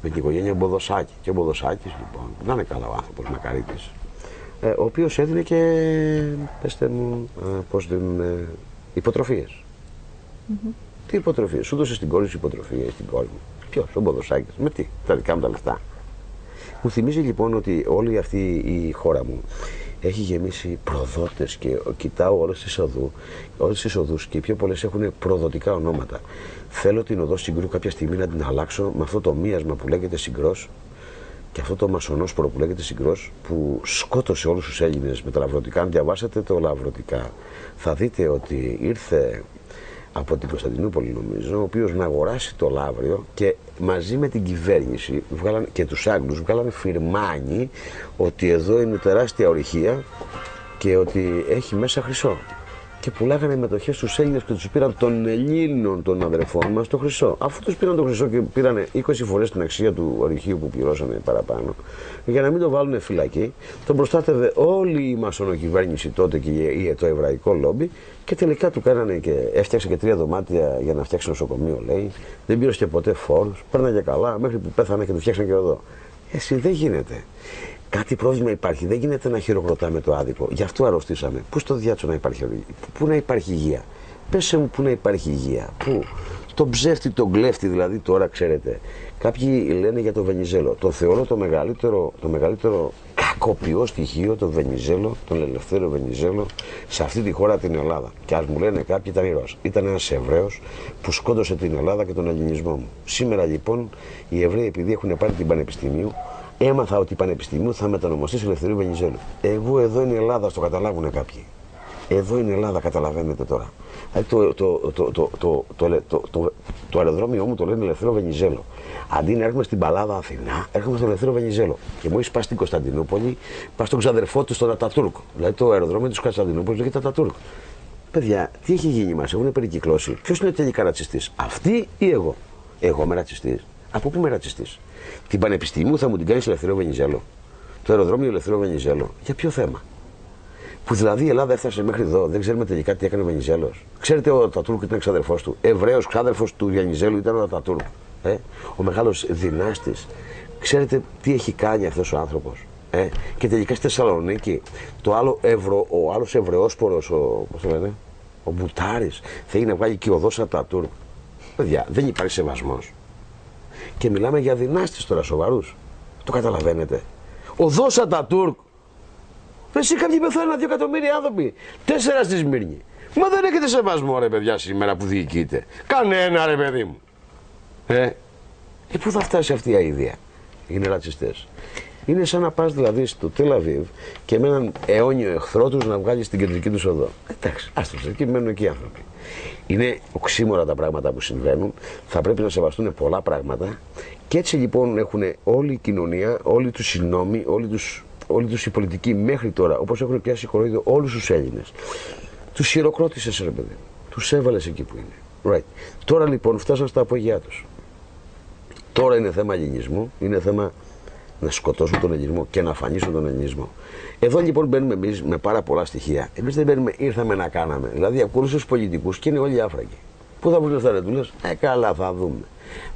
με την οικογένεια Μποδοσάκη. Και ο Μποδοσάκης, λοιπόν, δεν είναι καλά ο άνθρωπος Μακαρίτης, ε, ο οποίος έδινε και, πέστε μου, ε, πώς δίνουν ε, υποτροφίες. Mm-hmm. Τι υποτροφίε. Σου δώσε στην κόρη σου υποτροφίε στην κόρη μου. Ποιος, ο Μποδοσάκης. Με τι, τα δικά μου τα λεφτά. Μου θυμίζει λοιπόν ότι όλη αυτή η χώρα μου έχει γεμίσει προδότες και κοιτάω όλες τις, οδού, όλες τις οδούς και οι πιο πολλές έχουν προδοτικά ονόματα. Θέλω την οδό Συγκρού κάποια στιγμή να την αλλάξω με αυτό το μίασμα που λέγεται Συγκρός και αυτό το μασονόσπορο που λέγεται Συγκρός που σκότωσε όλους τους Έλληνες με τα λαυρωτικά. Αν διαβάσετε το λαυρωτικά θα δείτε ότι ήρθε από την Κωνσταντινούπολη νομίζω, ο οποίος να αγοράσει το Λαύριο και μαζί με την κυβέρνηση βγάλαν, και τους Άγγλους βγάλανε φυρμάνι ότι εδώ είναι τεράστια ορυχία και ότι έχει μέσα χρυσό. Και πουλάγανε μετοχές στου Έλληνες και τους πήραν των Ελλήνων των αδερφών μας το χρυσό. Αφού τους πήραν το χρυσό και πήραν 20 φορές την αξία του ορυχείου που πληρώσανε παραπάνω, για να μην το βάλουν φυλακή, τον προστάτευε όλη η μασονοκυβέρνηση τότε και το εβραϊκό λόμπι και τελικά του κάνανε και έφτιαξε και τρία δωμάτια για να φτιάξει νοσοκομείο, λέει. Δεν πλήρωσε ποτέ φόρους, παίρναγε καλά, μέχρι που πέθανε και του φτιάξαν και εδώ. Εσύ δεν γίνεται. Κάτι πρόβλημα υπάρχει. Δεν γίνεται να χειροκροτάμε το άδικο. Γι' αυτό αρρωστήσαμε. Πού στο διάτσο να υπάρχει Πού να υπάρχει υγεία; Πες μου, πού να υπάρχει υγεία. Πού; Τον ψεύτη, τον κλέφτη δηλαδή τώρα ξέρετε. Κάποιοι λένε για το Βενιζέλο. Το θεωρώ το μεγαλύτερο, το μεγαλύτερο κακοποιό στοιχείο το Βενιζέλο, τον ελευθέριο Βενιζέλο σε αυτή τη χώρα την Ελλάδα. Και ας μου λένε κάποιοι ήταν ήρωας. Ήταν ένας Εβραίος που σκότωσε την Ελλάδα και τον ελληνισμό μου. Σήμερα λοιπόν οι Εβραίοι επειδή έχουν πάρει την Πανεπιστημίου Έμαθα ότι η Πανεπιστημίου θα μετανομαστεί στο Ελευθερίου Βενιζέλου. Εγώ εδώ είναι Ελλάδα, στο καταλάβουν κάποιοι. Εδώ είναι Ελλάδα, καταλαβαίνετε τώρα. Το, το, το, το, το αεροδρόμιο μου το λένε Ελευθερό Βενιζέλο. Αντί να έρχομαι στην Παλάδα Αθηνά, έρχομαι στο Ελευθερό Βενιζέλο. Και μόλις πας στην Κωνσταντινούπολη, πας στον ξαδερφό του στον Ατατούρκ. Δηλαδή το αεροδρόμιο της Κωνσταντινούπολης λέγεται Ατατούρκ. Παιδιά, τι έχει γίνει μας, έχουν περικυκλώσει. Ποιος είναι τελικά ρατσιστής, αυτή ή εγώ; Εγώ είμαι ρατσιστής. Από πού είμαι ρατσιστής; Την Πανεπιστημίου θα μου την κάνεις Ελευθερίο Βενιζέλο. Το αεροδρόμιο Ελευθερίο Βενιζέλο. Για ποιο θέμα; Που δηλαδή η Ελλάδα έφτασε μέχρι εδώ. Δεν ξέρουμε τελικά τι έκανε ο Βενιζέλος. Ξέρετε, ο Τατούρκ ήταν ξαδερφός του. Εβραίος ξάδερφος του Βενιζέλου ήταν ο Τατούρκ. Ε; Ο μεγάλος δυνάστης. Ξέρετε τι έχει κάνει αυτός ο άνθρωπος. Ε; Και τελικά στη Θεσσαλονίκη το άλλο Ευρω, ο άλλος Εβραιόσπορο, ο, πώς το λένε, ο Μπουτάρης, θέλει να βγάλει και οδό από τα Τούρκ. Παιδιά, δεν υπάρχει σεβασμός. Και μιλάμε για δυνάστες τώρα σοβαρούς. Το καταλαβαίνετε. Ο Δόσα τα Τούρκ. Εσύ κάποιοι πεθαίνουν δύο εκατομμύρια άνθρωποι. Τέσσερα στη Σμύρνη. Μα δεν έχετε σεβασμό ρε παιδιά σήμερα που διοικείτε. Κανένα ρε παιδί μου. Ε, και πού θα φτάσει αυτή η αηδία; Είναι ρατσιστές. Είναι σαν να πας δηλαδή στο Τελαβίβ και με έναν αιώνιο εχθρό τους να βγάλεις την κεντρική τους οδό. Εντάξει, άστο εκεί μένουν εκεί οι άνθρωποι. Είναι οξύμορα τα πράγματα που συμβαίνουν. Θα πρέπει να σεβαστούν πολλά πράγματα. Και έτσι λοιπόν έχουν όλη η κοινωνία, όλοι τους οι νόμοι, όλοι τους όλοι τους οι πολιτικοί μέχρι τώρα, όπως έχουν πιάσει κοροϊδό όλους τους Έλληνες. Τους χειροκρότησες, ρε παιδί. Τους έβαλες εκεί που είναι. Right. Τώρα λοιπόν φτάσαν στα απογειά τους. Τώρα είναι θέμα ελληνισμού, είναι θέμα να σκοτώσουν τον ελληνισμό και να αφανίσουν τον ελληνισμό. Εδώ λοιπόν μπαίνουμε εμείς με πάρα πολλά στοιχεία. Εμείς δεν μπαίνουμε, ήρθαμε να κάναμε. Δηλαδή, ακούω τους πολιτικούς και είναι όλοι άφραγοι. Πού θα βρουν τα λε, Ε, καλά, θα δούμε.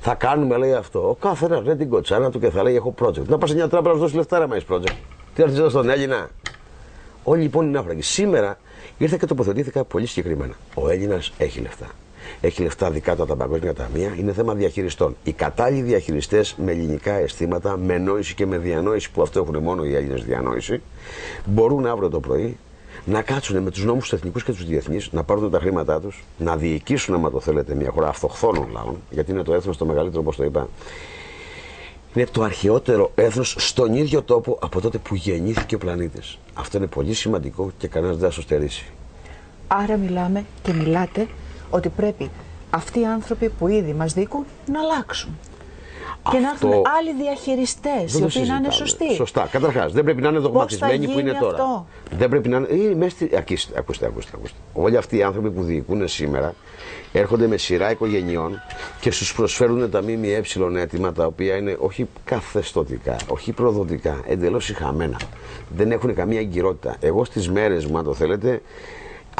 Θα κάνουμε, λέει αυτό. Ο κάθε ένα λέει την κοτσάνα του και θα λέει: Έχω project. Να πας σε μια τράπεζα να δώσεις λεφτά, να έχει project. Τι έρθει στον Έλληνα; Όλοι λοιπόν είναι άφραγοι. Σήμερα ήρθα και τοποθετήθηκα πολύ συγκεκριμένα. Ο Έλληνας έχει λεφτά έχει λεφτά δικά του από τα παγκόσμια ταμεία, είναι θέμα διαχειριστών. Οι κατάλληλοι διαχειριστές με ελληνικά αισθήματα, με νόηση και με διανόηση, που αυτό έχουν μόνο οι Έλληνες διανόηση, μπορούν αύριο το πρωί να κάτσουν με τους νόμους τους εθνικούς και τους διεθνείς, να πάρουν τα χρήματά τους, να διοικήσουν, άμα το θέλετε, μια χώρα αυτοχθόνων λαών, γιατί είναι το έθνος το μεγαλύτερο, όπως το είπα. Είναι το αρχαιότερο έθνος στον ίδιο τόπο από τότε που γεννήθηκε ο πλανήτης. Αυτό είναι πολύ σημαντικό και κανένας δεν θα το στερήσει. Άρα μιλάμε και μιλάτε ότι πρέπει αυτοί οι άνθρωποι που ήδη μας δίκουν να αλλάξουν. Αυτό... Και να έρθουν άλλοι διαχειριστές, οι οποίοι να είναι σωστοί. Σωστά. Καταρχάς, δεν πρέπει να είναι δογματισμένοι που είναι τώρα. Αυτό; Δεν πρέπει να είναι. Στη... Ακούστε, ακούστε, ακούστε, ακούστε. Όλοι αυτοί οι άνθρωποι που διοικούν σήμερα έρχονται με σειρά οικογενειών και σου προσφέρουν τα ΜΜΕ έτοιμα τα οποία είναι όχι καθεστωτικά, όχι προδοτικά, εντελώς ηχαμένα. Δεν έχουν καμία εγκυρότητα. Εγώ στις μέρες μου, αν το θέλετε,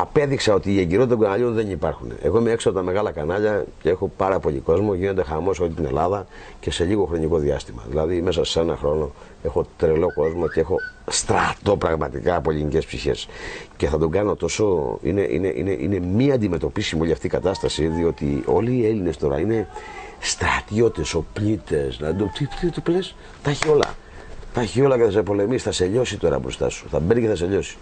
απέδειξα ότι οι εγκυρότητα των καναλιών δεν υπάρχουν. Εγώ είμαι έξω από τα μεγάλα κανάλια και έχω πάρα πολύ κόσμο. Γίνεται χαμός όλη την Ελλάδα και σε λίγο χρονικό διάστημα. Δηλαδή, μέσα σε ένα χρόνο έχω τρελό κόσμο και έχω στρατό πραγματικά από ελληνικές ψυχές. Και θα τον κάνω τόσο. Είναι, είναι, είναι, είναι μη αντιμετωπίσιμη όλη αυτή η κατάσταση, διότι όλοι οι Έλληνες τώρα είναι στρατιώτες, οπλίτες. Δηλαδή, τι, τι, τι, τι, τα έχει όλα. Τα έχει όλα και θα σε πολεμήσει, θα σε λιώσει τώρα μπροστά σου. Θα μπαίνει και θα σε λιώσει.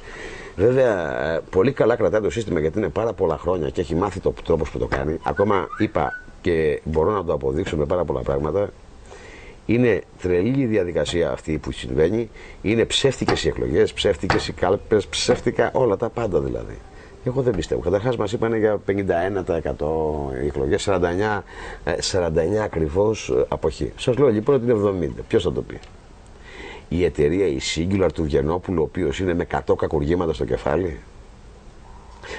Βέβαια, ε, πολύ καλά κρατάει το σύστημα γιατί είναι πάρα πολλά χρόνια και έχει μάθει το τρόπος που το κάνει. Ακόμα είπα και μπορώ να το αποδείξω με πάρα πολλά πράγματα. Είναι τρελή η διαδικασία αυτή που συμβαίνει. Είναι ψεύτικες οι εκλογές, ψεύτικες οι κάλπες, ψεύτικα όλα τα πάντα δηλαδή. Εγώ δεν πιστεύω. Καταρχάς μας είπαν για 51% οι εκλογές, 49, 49 ακριβώς αποχή. Σας λέω λοιπόν ότι είναι 70. Ποιος θα το πει; Η εταιρεία, η Singular του Βιενόπουλου, ο οποίος είναι με 100 κακουργήματα στο κεφάλι.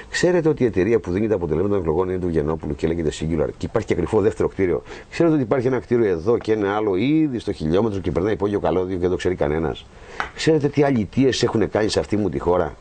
Ξέρετε ότι η εταιρεία που δίνει τα αποτελέσματα των εκλογών είναι του Γενόπουλου και λέγεται Singular και υπάρχει και κρυφό δεύτερο κτίριο. Ξέρετε ότι υπάρχει ένα κτίριο εδώ και ένα άλλο ήδη στο χιλιόμετρο και περνάει υπόγειο καλώδιο και δεν το ξέρει κανένας. Ξέρετε τι αλητίε έχουν κάνει σε αυτή μου τη χώρα;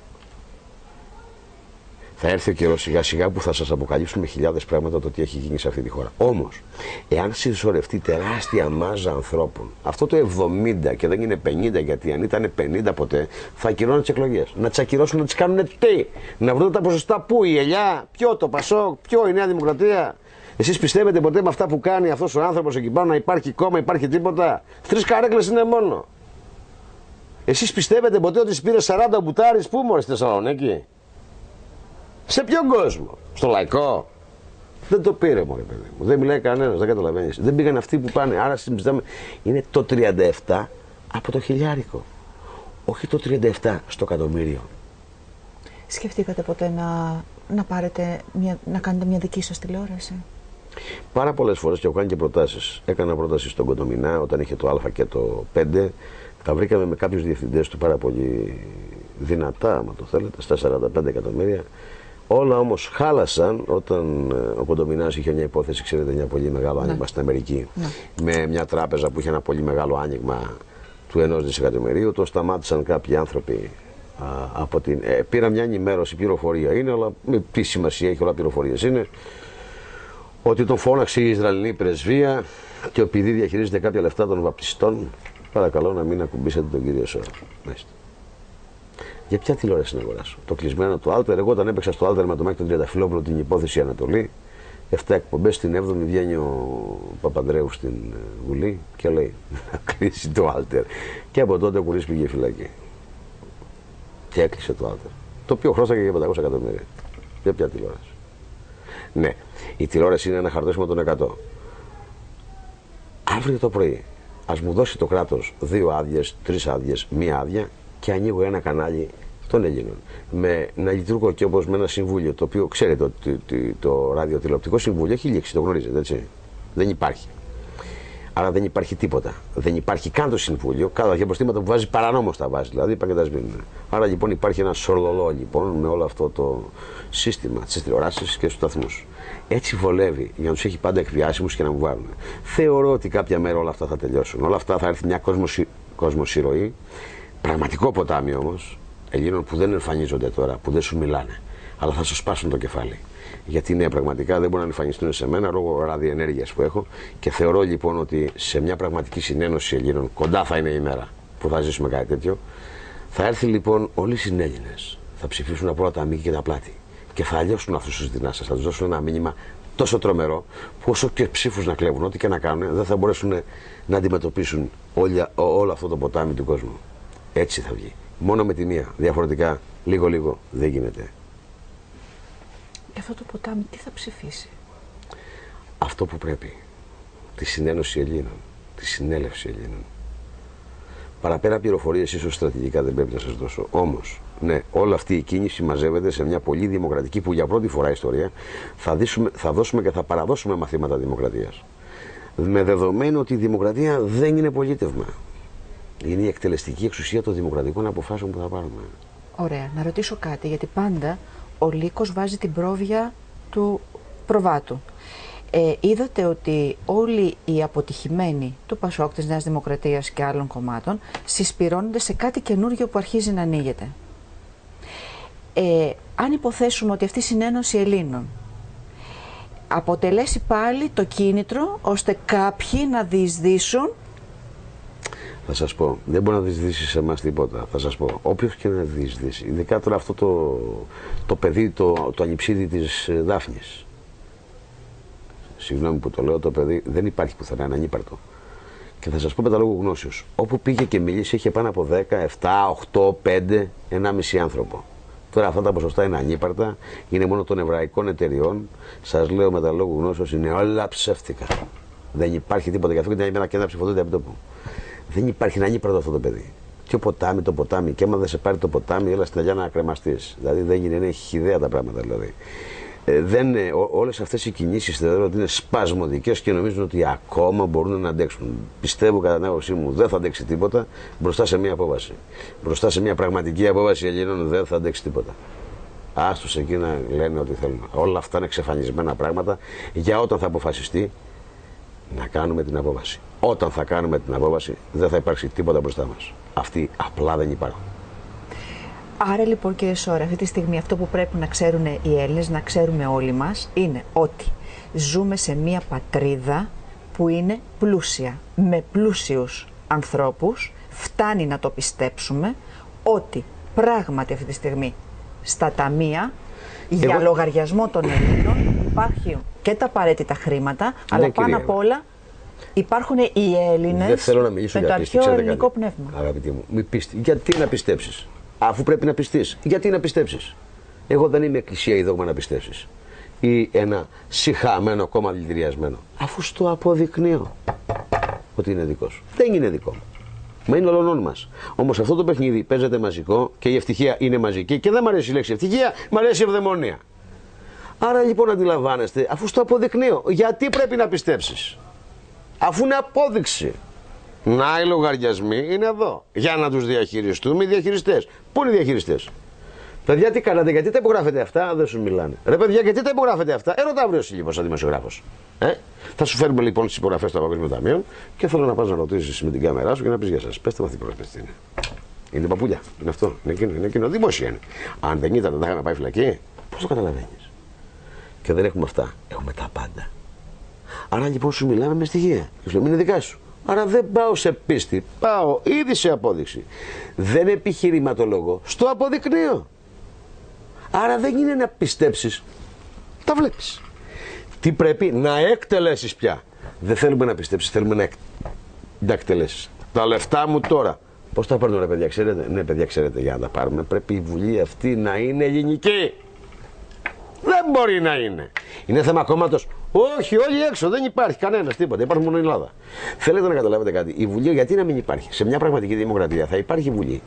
Θα έρθει ο καιρός σιγά σιγά που θα σας αποκαλύψουμε χιλιάδες πράγματα το τι έχει γίνει σε αυτή τη χώρα. Όμως, εάν συσσωρευτεί τεράστια μάζα ανθρώπων, αυτό το 70 και δεν είναι 50, γιατί αν ήταν 50 ποτέ, θα ακυρώνουν τις εκλογές. Να τις ακυρώσουν, να τις κάνουν τι, να βρουν τα ποσοστά πού, η Ελιά, ποιο το Πασό, ποιο η Νέα Δημοκρατία; Εσείς πιστεύετε ποτέ με αυτά που κάνει αυτός ο άνθρωπος εκεί πάνω να υπάρχει κόμμα, υπάρχει τίποτα; Τρεις καρέκλες είναι μόνο. Εσείς πιστεύετε ποτέ ότι πήρε 40 μπουτάρι πού μόλι στη Θεσσαλονίκη; Σε ποιον κόσμο, στο λαϊκό; Δεν το πήρε μόνο, παιδί μου. Δεν μιλάει κανένας, δεν καταλαβαίνεις. Δεν πήγαν αυτοί που πάνε. Άρα συζητάμε. Είναι το 37 από το χιλιάρικο. Όχι το 37 στο εκατομμύριο. Σκεφτήκατε ποτέ να, να, πάρετε μια, να κάνετε μια δική σας τηλεόραση; Πάρα πολλές φορές και έχω κάνει και προτάσεις. Έκανα πρόταση στον Κοντομινά όταν είχε το Α και το 5. Τα βρήκαμε με κάποιους διευθυντές του πάρα πολύ δυνατά, άμα το θέλετε, στα 45 εκατομμύρια. Όλα όμως χάλασαν όταν ε, ο Κοντομινά είχε μια υπόθεση, ξέρετε, μια πολύ μεγάλο ναι. άνοιγμα στην Αμερική. Ναι. Με μια τράπεζα που είχε ένα πολύ μεγάλο άνοιγμα του ενός δισεκατομμυρίου. Το σταμάτησαν κάποιοι άνθρωποι α, από την. Ε, πήρα μια ενημέρωση, πληροφορία είναι, αλλά με τι σημασία έχει όλα πληροφορίες είναι. Ότι τον φώναξε η Ισραηλινή πρεσβεία και επειδή διαχειρίζεται κάποια λεφτά των βαπτιστών, παρακαλώ να μην ακουμπήσετε τον κύριο Σώρρα. Για ποια τηλεόραση να αγοράσω; Το κλεισμένο του Άλτερ. Εγώ όταν έπαιξα στο Άλτερ με το Μάκη τον Τριανταφυλλόπουλο την υπόθεση Ανατολή, 7 εκπομπές στην 7η βγαίνει ο Παπανδρέου στην ε, Βουλή και λέει να κλείσει το Άλτερ. Και από τότε ο Κουλή πήγε φυλακή. Και έκλεισε το Άλτερ. Το οποίο χρώστηκε για 500 εκατομμύρια. Για ποια τηλεόραση. Ναι, η τηλεόραση είναι ένα χαρτόσημα των 100. Αύριο το πρωί, ας μου δώσει το κράτος δύο άδειες, τρεις άδειες, μία άδεια και ανοίγω ένα κανάλι των Ελλήνων. Με να λειτουργώ και όπως με ένα συμβούλιο, το οποίο ξέρετε ότι το, το, ραδιοτηλεοπτικό συμβούλιο έχει λήξει, το γνωρίζετε έτσι. Δεν υπάρχει. Άρα δεν υπάρχει τίποτα. Δεν υπάρχει καν το συμβούλιο. Κάθε για προστήματα που βάζει παρανόμως τα βάζει. Δηλαδή και τα σβήνουν. Άρα λοιπόν υπάρχει ένα σορλολό λοιπόν με όλο αυτό το σύστημα της τηλεοράση και στους σταθμούς. Έτσι βολεύει για να τους έχει πάντα εκβιάσιμους και να μου βάλουν. Θεωρώ ότι κάποια μέρα όλα αυτά θα τελειώσουν. Όλα αυτά θα έρθει μια κόσμοσυρωή Πραγματικό ποτάμι όμως, Ελλήνων που δεν εμφανίζονται τώρα, που δεν σου μιλάνε, αλλά θα σου σπάσουν το κεφάλι. Γιατί ναι, πραγματικά δεν μπορούν να εμφανιστούν σε μένα λόγω ραδιενέργειας που έχω και θεωρώ λοιπόν ότι σε μια πραγματική συνένωση Ελλήνων, κοντά θα είναι η μέρα που θα ζήσουμε κάτι τέτοιο, θα έρθει λοιπόν όλοι οι συνέλληνες. Θα ψηφίσουν από όλα τα μήκη και τα πλάτη. Και θα αλλιώσουν αυτούς τους δυνάσει. Θα τους δώσουν ένα μήνυμα τόσο τρομερό που όσο και ψήφους να κλέβουν, ό,τι και να κάνουν, δεν θα μπορέσουν να αντιμετωπίσουν όλο αυτό το ποτάμι του κόσμου. Έτσι θα βγει. Μόνο με τη μία. Διαφορετικά, λίγο-λίγο δεν γίνεται. Και αυτό το ποτάμι τι θα ψηφίσει; Αυτό που πρέπει. Τη συνένωση Ελλήνων. Τη συνέλευση Ελλήνων. Παραπέρα πληροφορίες, ίσως στρατηγικά δεν πρέπει να σας δώσω. Όμως, ναι, όλη αυτή η κίνηση μαζεύεται σε μια πολύ δημοκρατική που για πρώτη φορά ιστορία θα, δίσουμε, θα δώσουμε και θα παραδώσουμε μαθήματα δημοκρατίας. Με δεδομένο ότι η δημοκρατία δεν είναι πολίτευμα. Είναι η εκτελεστική εξουσία των δημοκρατικών αποφάσεων που θα πάρουμε. Ωραία. Να ρωτήσω κάτι, γιατί πάντα ο Λύκος βάζει την πρόβια του προβάτου. Ε, είδατε ότι όλοι οι αποτυχημένοι του Πασόκ, της Νέας Δημοκρατίας και άλλων κομμάτων συσπηρώνονται σε κάτι καινούργιο που αρχίζει να ανοίγεται. Ε, αν υποθέσουμε ότι αυτή η συνένωση Ελλήνων αποτελέσει πάλι το κίνητρο ώστε κάποιοι να διεισδύσουν θα σας πω, δεν μπορεί να διεισδύσει σε εμάς τίποτα. Θα σας πω, όποιος και να διεισδύσει. Ειδικά τώρα αυτό το, το παιδί, το, το ανυψίδι της ε, Δάφνης. Συγγνώμη που το λέω, το παιδί δεν υπάρχει πουθενά, είναι ανύπαρτο. Και θα σας πω με τα λόγου γνώσεως. Όπου πήγε και μιλήσει, είχε πάνω από 10, 7, 8, 5, 1,5 άνθρωπο. Τώρα αυτά τα ποσοστά είναι ανύπαρτα, είναι μόνο των εβραϊκών εταιριών. Σας λέω με τα λόγου γνώσεως, είναι όλα ψεύτικα. Δεν υπάρχει τίποτα γι' αυτό και την ένα ψηφοδότη από τόπο. Δεν υπάρχει να ανύπαρτο αυτό το παιδί. ο ποτάμι, το ποτάμι. Και άμα δεν σε πάρει το ποτάμι, έλα στην Αγιά να κρεμαστείς. Δηλαδή δεν είναι, είναι χιδέα τα πράγματα δηλαδή. Ε, δεν, όλες αυτές οι κινήσεις θεωρώ ότι είναι σπασμωδικές και νομίζουν ότι ακόμα μπορούν να αντέξουν. Πιστεύω κατά την άποψή μου δεν θα αντέξει τίποτα μπροστά σε μια απόβαση. Μπροστά σε μια πραγματική απόβαση Ελλήνων δεν θα αντέξει τίποτα. Άστος εκεί να λένε ότι θέλουν. Όλα αυτά είναι εξαφανισμένα πράγματα για όταν θα αποφασιστεί να κάνουμε την απόβαση. Όταν θα κάνουμε την απόβαση δεν θα υπάρξει τίποτα μπροστά μας. Αυτοί απλά δεν υπάρχουν. Άρα λοιπόν κύριε Σόρα, αυτή τη στιγμή αυτό που πρέπει να ξέρουν οι Έλληνες, να ξέρουμε όλοι μας, είναι ότι ζούμε σε μια πατρίδα που είναι πλούσια, με πλούσιους ανθρώπους, φτάνει να το πιστέψουμε ότι πράγματι αυτή τη στιγμή στα ταμεία για λογαριασμό των Ελλήνων υπάρχουν και τα απαραίτητα χρήματα, ναι, αλλά πάνω απ' όλα υπάρχουν οι Έλληνες με το αρχαίο ελληνικό πνεύμα. Αγαπητοί μου, μη πίστη. γιατί να πιστέψεις; Αφού πρέπει να πιστείς. Γιατί να πιστέψεις; Εγώ δεν είμαι εκκλησία ή δόγμα να πιστέψεις. Ή ένα συχαμένο κόμμα δηλητηριασμένο. Αφού στο αποδεικνύω ότι είναι δικό σου. Δεν είναι δικό μου. Μα είναι ολονών μας. Όμως αυτό το παιχνίδι παίζεται μαζικό και η ευτυχία είναι μαζική και δεν μου αρέσει η λέξη ευτυχία, μου αρέσει η ευδαιμονία. Άρα λοιπόν αντιλαμβάνεστε, αφού στο αποδεικνύω, γιατί πρέπει να πιστέψεις; Αφού είναι απόδειξη. Να οι λογαριασμοί είναι εδώ. Για να τους διαχειριστούμε οι διαχειριστές. Πού είναι οι διαχειριστές; Παιδιά, τι κάνατε, γιατί τα υπογράφετε αυτά, δεν σου μιλάνε. Ρε παιδιά, γιατί τα υπογράφετε αυτά; Έρωτα αύριο σύλληπος σαν δημοσιογράφος. Ε; Θα σου φέρουμε λοιπόν τις υπογραφές των Παγκοσμίων Ταμείων και θέλω να πας να ρωτήσεις με την κάμερά σου και να πεις για σας. Πετε μα τι υπογραφέ είναι. Είναι παπούλια. Είναι αυτό. Είναι εκείνο. Είναι εκείνο. Δημόσια είναι. Αν δεν ήταν, δεν θα είχαμε πάει φυλακή. Πώς το καταλαβαίνεις; Και δεν έχουμε αυτά. Έχουμε τα πάντα. Άρα λοιπόν σου μιλάμε με στοιχεία. Και σου είναι δικά σου. Άρα δεν πάω σε πίστη. Πάω ήδη σε απόδειξη. Δεν επιχειρηματολογώ. Στο αποδεικνύω. Άρα δεν είναι να πιστέψεις. Τα βλέπεις. Τι πρέπει να εκτελέσεις πια. Δεν θέλουμε να πιστέψεις, θέλουμε να, εκ... να εκτελέσεις. Τα λεφτά μου τώρα. Πώς τα παίρνω ρε παιδιά, ξέρετε; Ναι παιδιά, ξέρετε για να τα πάρουμε. Πρέπει η Βουλή αυτή να είναι ελληνική. Δεν μπορεί να είναι. Είναι θέμα κόμματος. Όχι, όλοι έξω. Δεν υπάρχει κανένας τίποτα. Υπάρχει μόνο η Ελλάδα. Θέλετε να καταλάβετε κάτι. Η Βουλή γιατί να μην υπάρχει; Σε μια πραγματική δημοκρατία θα υπάρχει Βουλή.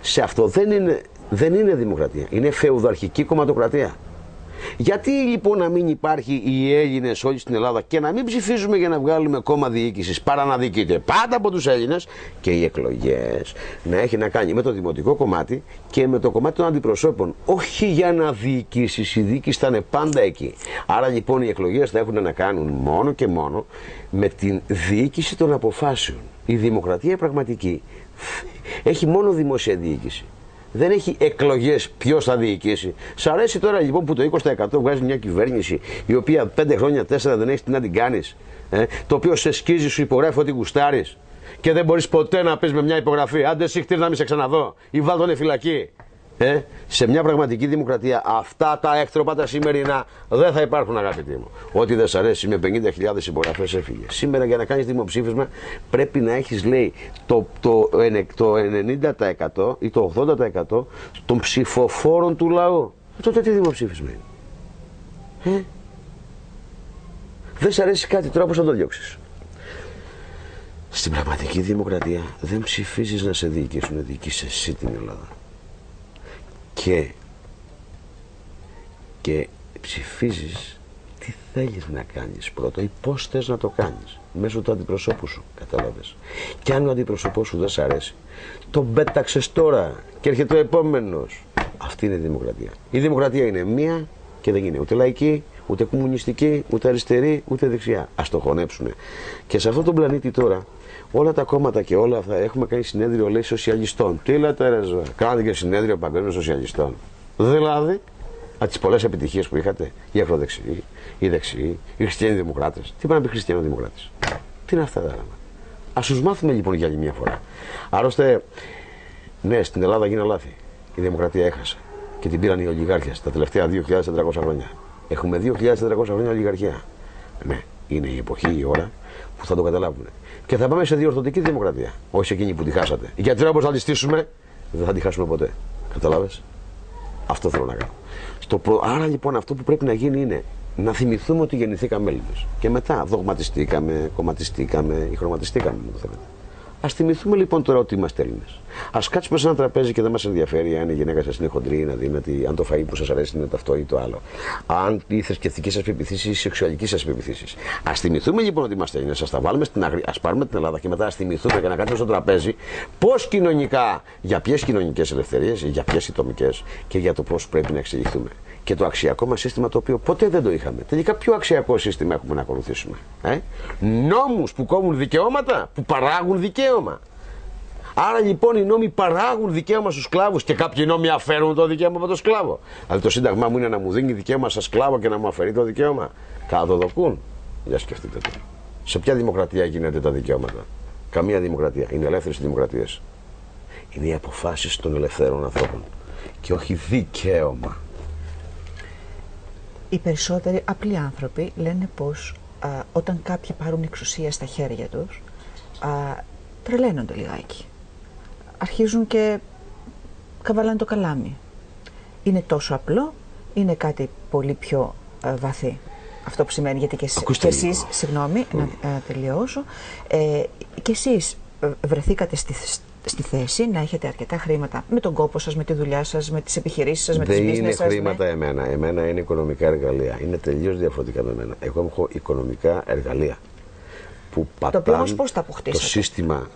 Σε αυτό δεν είναι, δεν είναι δημοκρατία. Είναι φεουδαρχική κομματοκρατία. Γιατί λοιπόν να μην υπάρχει οι Έλληνες όλοι στην Ελλάδα και να μην ψηφίζουμε για να βγάλουμε κόμμα διοίκησης παρά να διοικείται πάντα από τους Έλληνες και οι εκλογές να έχει να κάνει με το δημοτικό κομμάτι και με το κομμάτι των αντιπροσώπων. Όχι για να διοικήσεις, η διοίκηση θα είναι πάντα εκεί. Άρα λοιπόν οι εκλογές θα έχουν να κάνουν μόνο και μόνο με την διοίκηση των αποφάσεων. Η δημοκρατία πραγματική έχει μόνο δημόσια διοίκηση δεν έχει εκλογές ποιος θα διοικήσει. Σ' αρέσει τώρα λοιπόν που το 20% βγάζει μια κυβέρνηση η οποία 5 χρόνια, 4 δεν έχει τι να την κάνεις. Ε, το οποίο σε σκίζει, σου υπογράφει ότι γουστάρεις και δεν μπορείς ποτέ να πεις με μια υπογραφή. Άντε, εσύ να μην σε ξαναδώ ή βάλ φυλακή. Ε, σε μια πραγματική δημοκρατία αυτά τα έκτροπα τα σημερινά δεν θα υπάρχουν αγαπητοί μου. Ό,τι δεν σ' αρέσει με 50.000 υπογραφές έφυγε. Σήμερα για να κάνεις δημοψήφισμα πρέπει να έχεις λέει το, το, το 90% ή το 80% των ψηφοφόρων του λαού. Τότε τι δημοψήφισμα είναι; Ε; Δεν σ' αρέσει κάτι τρόπο να το διώξεις. Στην πραγματική δημοκρατία δεν ψηφίζεις να σε διοικήσουν, διοικήσεις εσύ την Ελλάδα και, και ψηφίζεις τι θέλεις να κάνεις πρώτα ή πώς θες να το κάνεις μέσω του αντιπροσώπου σου, κατάλαβες. Και αν ο αντιπροσωπός σου δεν σ' αρέσει, τον πέταξες τώρα και έρχεται ο επόμενος. Αυτή είναι η δημοκρατία. Η δημοκρατία είναι μία και δεν είναι ούτε λαϊκή, ούτε κομμουνιστική, ούτε αριστερή, ούτε δεξιά. Ας το χωνέψουνε. Και σε αυτόν τον πλανήτη τώρα όλα τα κόμματα και όλα αυτά έχουμε κάνει συνέδριο λέει σοσιαλιστών. Τι λέτε ρε ζωή, κάνατε και συνέδριο παγκόσμιο σοσιαλιστών. Δηλαδή, από τις πολλές επιτυχίες που είχατε, οι ακροδεξιοί, οι δεξιοί, οι χριστιανοί δημοκράτες. Τι πάνε να πει χριστιανό δημοκράτες; Τι είναι αυτά τα πράγματα. Α τους μάθουμε λοιπόν για άλλη μια φορά. Άλλωστε, ναι, στην Ελλάδα γίνανε λάθη. Η δημοκρατία έχασε. Και την πήραν οι ολιγάρχες τα τελευταία 2.400 χρόνια. Έχουμε 2.400 χρόνια ολιγαρχία. Ναι, Είναι η εποχή, η ώρα που θα το καταλάβουν. Και θα πάμε σε διορθωτική δημοκρατία. Όχι εκείνη που τη χάσατε. Γιατί όπως θα τη στήσουμε, δεν θα τη χάσουμε ποτέ. Κατάλαβε. Αυτό θέλω να κάνω. Στο προ... Άρα λοιπόν αυτό που πρέπει να γίνει είναι να θυμηθούμε ότι γεννηθήκαμε Έλληνες. Και μετά δογματιστήκαμε, κομματιστήκαμε ή χρωματιστήκαμε, αν το θέλετε. Α θυμηθούμε λοιπόν τώρα ότι είμαστε Έλληνες. Α κάτσουμε σε ένα τραπέζι και δεν μας ενδιαφέρει αν η γυναίκα σας είναι χοντρή, είναι αδύνατη, αν το φαΐ που σας αρέσει είναι το αυτό ή το άλλο. Αν η θρησκευτική σας πεποίθηση ή η σεξουαλική σας πεποίθηση. Α θυμηθούμε λοιπόν ότι είμαστε Έλληνες, ας τα βάλουμε στην αγρή, ας πάρουμε την Ελλάδα και μετά ας θυμηθούμε και να κάτσουμε στο τραπέζι πώς κοινωνικά, για ποιες κοινωνικές ελευθερίες, για ποιες ατομικές και για το πώς πρέπει να εξηγηθούμε και το αξιακό μας σύστημα το οποίο ποτέ δεν το είχαμε. Τελικά, ποιο αξιακό σύστημα έχουμε να ακολουθήσουμε. Ε; Νόμους που κόβουν δικαιώματα, που παράγουν δικαίωμα. Άρα λοιπόν οι νόμοι παράγουν δικαίωμα στους σκλάβους και κάποιοι νόμοι αφαίρουν το δικαίωμα από τον σκλάβο. Δηλαδή το σύνταγμά μου είναι να μου δίνει δικαίωμα σαν σκλάβο και να μου αφαιρεί το δικαίωμα. Καδοδοκούν. Για σκεφτείτε το. Σε ποια δημοκρατία γίνεται τα δικαιώματα; Καμία δημοκρατία. Είναι ελεύθερες δημοκρατίες. Είναι οι αποφάσεις των ελευθέρων ανθρώπων. Και όχι δικαίωμα. Οι περισσότεροι απλοί άνθρωποι λένε πως α, όταν κάποιοι πάρουν εξουσία στα χέρια τους, α, τρελαίνονται λιγάκι. Αρχίζουν και καβαλάνε το καλάμι. Είναι τόσο απλό, είναι κάτι πολύ πιο α, βαθύ. Αυτό που σημαίνει, γιατί και, και εσείς, συγγνώμη, να, να τελειώσω, ε, και εσείς ε, βρεθήκατε στη, στη θέση να έχετε αρκετά χρήματα με τον κόπο σας, με τη δουλειά σας, με τις επιχειρήσεις σας, με τις business Δεν είναι χρήματα εμένα. Εμένα είναι οικονομικά εργαλεία. Είναι τελείως διαφορετικά με εμένα. Εγώ έχω οικονομικά εργαλεία που πατάνε το, οποίο πώς τα το σύστημα.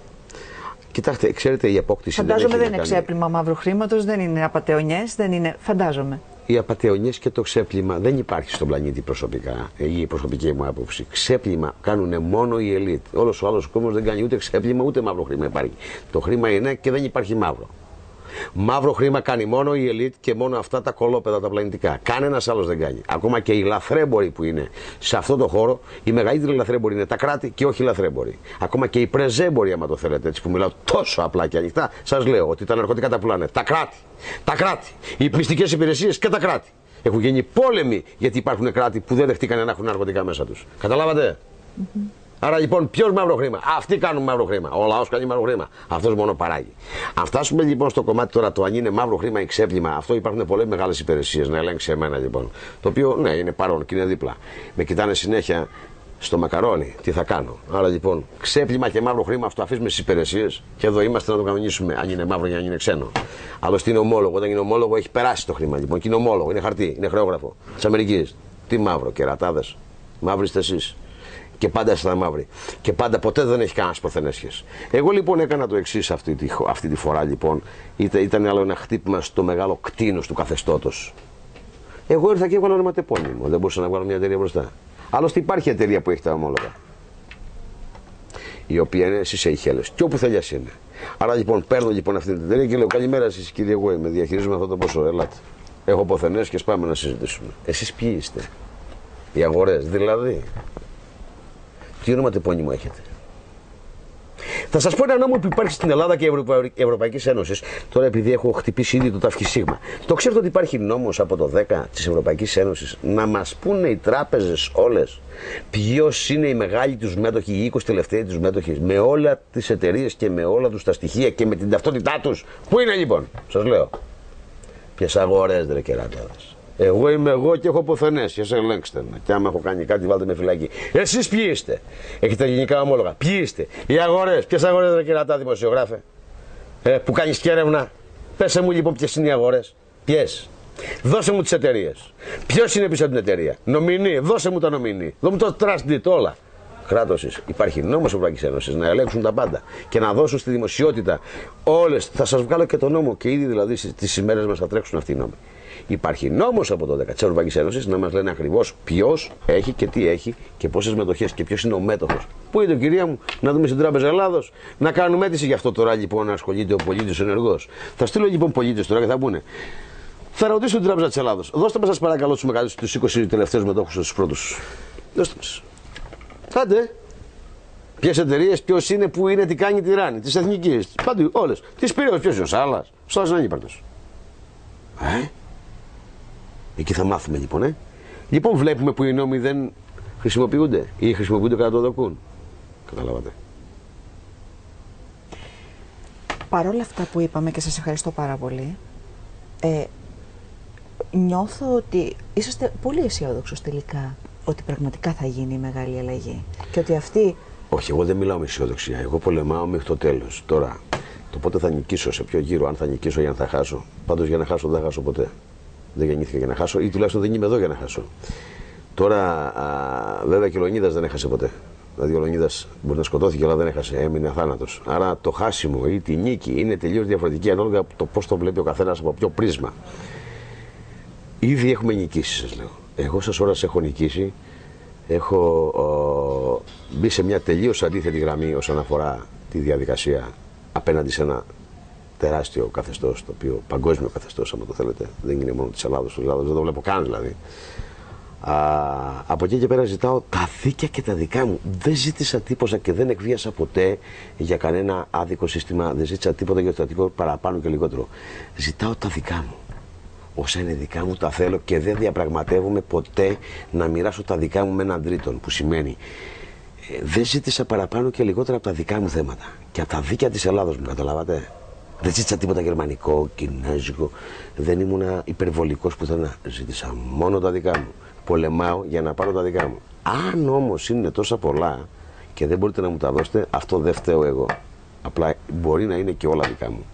Κοιτάξτε, ξέρετε η απόκτηση Φαντάζομαι δεν, δεν είναι ξέπλυμα μαύρου χρήματος, δεν είναι απαταιωνιέ, δεν είναι. Φαντάζομαι οι απαταιωνιέ και το ξέπλυμα δεν υπάρχει στον πλανήτη προσωπικά ή η προσωπική μου άποψη. Ξέπλυμα κάνουν μόνο οι ελίτ. Όλος ο άλλος κόσμος δεν κάνει ούτε ξέπλυμα ούτε μαύρο χρήμα υπάρχει. Το χρήμα είναι και δεν υπάρχει μαύρο. Μαύρο χρήμα κάνει μόνο η ελίτ και μόνο αυτά τα κολόπεδα τα πλανητικά. Κανένας άλλος δεν κάνει. Ακόμα και οι λαθρέμποροι που είναι σε αυτό το χώρο, οι μεγαλύτεροι λαθρέμποροι είναι τα κράτη και όχι οι λαθρέμποροι. Ακόμα και οι πρεζέμποροι, άμα το θέλετε, έτσι που μιλάω τόσο απλά και ανοιχτά, σας λέω ότι τα ναρκωτικά τα πουλάνε τα κράτη. Τα κράτη. Οι πιστικές υπηρεσίες και τα κράτη. Έχουν γίνει πόλεμοι γιατί υπάρχουν κράτη που δεν δεχτήκαν να έχουν ναρκωτικά μέσα τους. Καταλάβατε; Άρα λοιπόν, ποιος μαύρο χρήμα; Αυτοί κάνουν μαύρο χρήμα. Ο λαός κάνει μαύρο χρήμα. Αυτός μόνο παράγει. Αν φτάσουμε λοιπόν στο κομμάτι τώρα το αν είναι μαύρο χρήμα ή ξέπλυμα, αυτό υπάρχουν πολλές μεγάλες υπηρεσίες να ελέγξει εμένα λοιπόν. Το οποίο ναι, είναι παρόν και είναι δίπλα. Με κοιτάνε συνέχεια στο μακαρόνι. Τι θα κάνω. Άρα λοιπόν, ξέπλυμα και μαύρο χρήμα αυτό αφήσουμε στις υπηρεσίες και εδώ είμαστε να το κανονίσουμε. Αν είναι μαύρο για να είναι ξένο. Άλλωστε είναι ομόλογο. Όταν είναι ομόλογο έχει περάσει το χρήμα λοιπόν. Και είναι ομόλογο, είναι χαρτί, είναι χρεόγραφο της Αμερικής. Τι μαύρο, κερατάδες. Μαύροι εσείς και πάντα στα μαύρη. Και πάντα ποτέ δεν έχει κανένα προθενέσχε. Εγώ λοιπόν έκανα το εξής αυτή, τη, αυτή τη φορά λοιπόν. Ήταν, ήταν άλλο ένα χτύπημα στο μεγάλο κτίνος του καθεστώτος. Εγώ ήρθα και έβγαλα ένα ματεπώνυμο. Δεν μπορούσα να βγάλω μια εταιρεία μπροστά. Άλλωστε υπάρχει εταιρεία που έχει τα ομόλογα. Η οποία είναι στι Σεϊχέλε. Και όπου θέλει είναι. Άρα λοιπόν παίρνω λοιπόν αυτή την εταιρεία και λέω Καλημέρα εσείς κύριε, εγώ είμαι. Διαχειρίζομαι αυτό το ποσό. Ελάτε. Έχω ποθενές και πάμε να συζητήσουμε. Εσείς ποιοι είστε; Οι αγορές. Δηλαδή, τι ονοματεπώνυμο έχετε. Θα σας πω ένα νόμο που υπάρχει στην Ελλάδα και Ευρωπα... Ευρωπαϊκής Ένωσης. Τώρα, επειδή έχω χτυπήσει ήδη το ταυχισίγμα. Το ξέρετε ότι υπάρχει νόμος από το 10 της Ευρωπαϊκής Ένωσης να μας πούνε οι τράπεζες όλες ποιος είναι οι μεγάλοι τους μέτοχοι, οι 20 τελευταίοι τους μέτοχοι, με όλα τις εταιρείες και με όλα τους τα στοιχεία και με την ταυτότητά τους. Πού είναι λοιπόν, σας λέω. Ποιες αγορές, ρε κεράταδε. Εγώ είμαι εγώ και έχω ποθενές. Και σε ελέγξτε με. Και άμα έχω κάνει κάτι, βάλτε με φυλακή. Εσείς ποιοι είστε; Έχετε γενικά ομόλογα. Ποιοι είστε; Οι αγορές. Ποιες αγορές δεν κερατά δημοσιογράφε; Ε, που κάνεις και έρευνα. Πέσε μου λοιπόν ποιες είναι οι αγορές. Ποιες; Δώσε μου τις εταιρείες. Ποιος είναι πίσω από την εταιρεία; Νομινή. Δώσε μου τα νομινή. Δώσε μου το trust deed όλα. Κράτος υπάρχει νόμος Ευρωπαϊκής Ένωσης να ελέγξουν τα πάντα και να δώσουν στη δημοσιότητα όλες. Θα σας βγάλω και το νόμο και ήδη δηλαδή τις ημέρες μας θα τρέξουν αυτοί οι νόμοι. Υπάρχει νόμος από το 10 της Ευρωπαϊκής Ένωσης να μας λένε ακριβώς ποιος έχει και τι έχει και πόσες μετοχές και ποιος είναι ο μέτοχος. Πού είναι το κυρία μου, να δούμε στην Τράπεζα Ελλάδος, να κάνουμε αίτηση γι' αυτό τώρα λοιπόν να ασχολείται ο πολίτης ενεργός. Θα στείλω λοιπόν πολίτες τώρα και θα πούνε. Θα ρωτήσω την Τράπεζα της Ελλάδος. Δώστε μας, σας παρακαλώ, τους μεγαλύτερου, τους 20 τελευταίους μετόχους, τους πρώτους. Δώστε μας. Κάντε. Ποιες εταιρείες, ποιος είναι, πού είναι, τι κάνει, τι ράνει, τη εθνική, παντού, όλες. Τις πήρε, ποιος είναι ο Σάλας. Σάλας δεν είναι Ε; Εκεί θα μάθουμε λοιπόν, ε. Λοιπόν, βλέπουμε που οι νόμοι δεν χρησιμοποιούνται ή χρησιμοποιούνται κατά το δοκούν. Καταλάβατε. Παρόλα αυτά που είπαμε και σας ευχαριστώ πάρα πολύ, ε, νιώθω ότι είσαστε πολύ αισιόδοξος τελικά ότι πραγματικά θα γίνει η μεγάλη αλλαγή και ότι αυτή... Όχι, εγώ δεν μιλάω με αισιοδοξία. Εγώ πολεμάω μέχρι το τέλος. Τώρα, το πότε θα νικήσω, σε ποιο γύρο, αν θα νικήσω ή αν θα χάσω. Πάντως για να χάσω δεν θα χάσω ποτέ. Δεν γεννήθηκα για να χάσω ή τουλάχιστον δεν είμαι εδώ για να χάσω. Τώρα, α, βέβαια και ο Λονίδας δεν έχασε ποτέ. Δηλαδή ο Λονίδας μπορεί να σκοτώθηκε, αλλά δεν έχασε, έμεινε αθάνατο. Άρα το χάσιμο ή τη νίκη είναι τελείως διαφορετική ανάλογα από το πώς το βλέπει ο καθένας από ποιο πρίσμα. Ήδη έχουμε νικήσεις, σας λέω. Εγώ σας ώρας έχω νικήσει. Έχω ο, μπει σε μια τελείως αντίθετη γραμμή όσον αφορά τη διαδικασία απέναντι σε ένα τεράστιο καθεστώς, το οποίο παγκόσμιο καθεστώς, άμα το θέλετε. Δεν είναι μόνο της Ελλάδα, της Ελλάδα δεν το βλέπω καν δηλαδή. Α, από εκεί και πέρα ζητάω τα δίκαια και τα δικά μου. Δεν ζήτησα τίποτα και δεν εκβίασα ποτέ για κανένα άδικο σύστημα. Δεν ζήτησα τίποτα για το στατικό παραπάνω και λιγότερο. Ζητάω τα δικά μου. Όσα είναι δικά μου τα θέλω και δεν διαπραγματεύομαι ποτέ να μοιράσω τα δικά μου με έναν τρίτον. Που σημαίνει ε, δεν ζήτησα παραπάνω και λιγότερα από τα δικά μου θέματα. Και από τα δίκαια της Ελλάδος μου, καταλάβατε; Δεν ζήτησα τίποτα γερμανικό, κινέζικο. Δεν ήμουν υπερβολικός πουθενά. Ζήτησα μόνο τα δικά μου πολεμάω για να πάρω τα δικά μου. Αν όμως είναι τόσα πολλά και δεν μπορείτε να μου τα δώσετε, αυτό δεν φταίω εγώ. Απλά μπορεί να είναι και όλα δικά μου.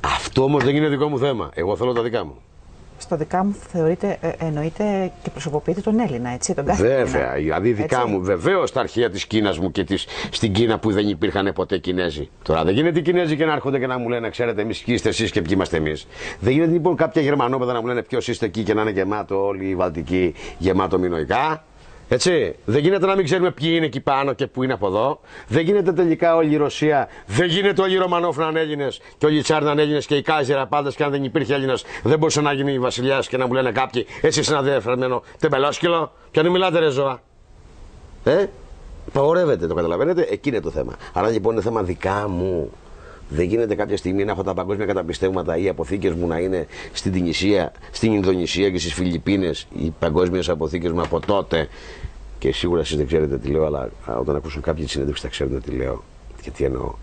Αυτό όμως δεν είναι δικό μου θέμα. Εγώ θέλω τα δικά μου. Στα δικά μου θεωρείτε, ε, εννοείται και προσωποποιείτε τον Έλληνα, έτσι, τον κάθε Βέβαια, δηλαδή δικά έτσι. μου, βεβαίως στα αρχεία της Κίνας μου και της, στην Κίνα που δεν υπήρχαν ποτέ Κινέζοι. Τώρα δεν γίνεται οι Κινέζοι και να έρχονται και να μου λένε, ξέρετε, εμείς ποιοι είστε εσείς και ποιοι είμαστε εμείς. Δεν γίνεται λοιπόν κάποια Γερμανόπεδα να μου λένε ποιος είστε εκεί και να είναι γεμάτο όλη η Βαλτική γεμάτο μηνοϊκά. Έτσι. Δεν γίνεται να μην ξέρουμε ποιοι είναι εκεί πάνω και πού είναι από εδώ. Δεν γίνεται τελικά όλη η Ρωσία. Δεν γίνεται όλοι οι Ρωμανόφ να είναι Έλληνες και όλοι οι Τσάρ να είναι Έλληνες και οι Κάιζερα πάντα και αν δεν υπήρχε Έλληνας δεν μπορούσε να γίνει βασιλιάς και να μου λένε κάποιοι εσύ είσαι ένα διεφερμένο τεμπελόσκυλο. Ποια είναι μιλάτε ρε ζώα. Ε, παγορεύεται, το καταλαβαίνετε. Εκεί είναι το θέμα. Άρα λοιπόν είναι θέμα δικά μου. Δεν γίνεται κάποια στιγμή να έχω τα παγκόσμια καταπιστεύματα ή οι αποθήκες μου να είναι στην Τινησία, στην Ινδονησία και στις Φιλιππίνες. Οι παγκόσμιες αποθήκες μου από τότε. Και σίγουρα εσείς δεν ξέρετε τι λέω, αλλά όταν ακούσουν κάποιοι τη συνέντευξη θα ξέρουν τι λέω και τι εννοώ.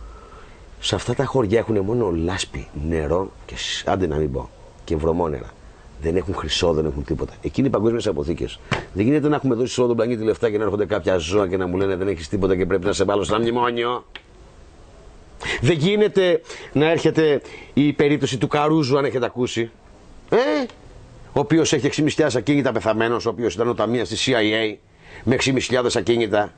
Σε αυτά τα χωριά έχουν μόνο λάσπη, νερό και άντε να μην πω και βρωμόνερα. Δεν έχουν χρυσό, δεν έχουν τίποτα. Εκείνοι οι παγκόσμιες αποθήκες. Δεν γίνεται να έχουμε δώσει σε όλο τον πλανήτη λεφτά και να έρχονται κάποια ζώα και να μου λένε δεν έχεις τίποτα και πρέπει να σε βάλω σαν μνημόνιο. Δεν γίνεται να έρχεται η περίπτωση του Καρούζου, αν έχετε ακούσει. Ε, ο οποίος έχει 6.500 ακίνητα πεθαμένος, ο οποίος ήταν ο ταμείας της CIA, με 6.500 ακίνητα.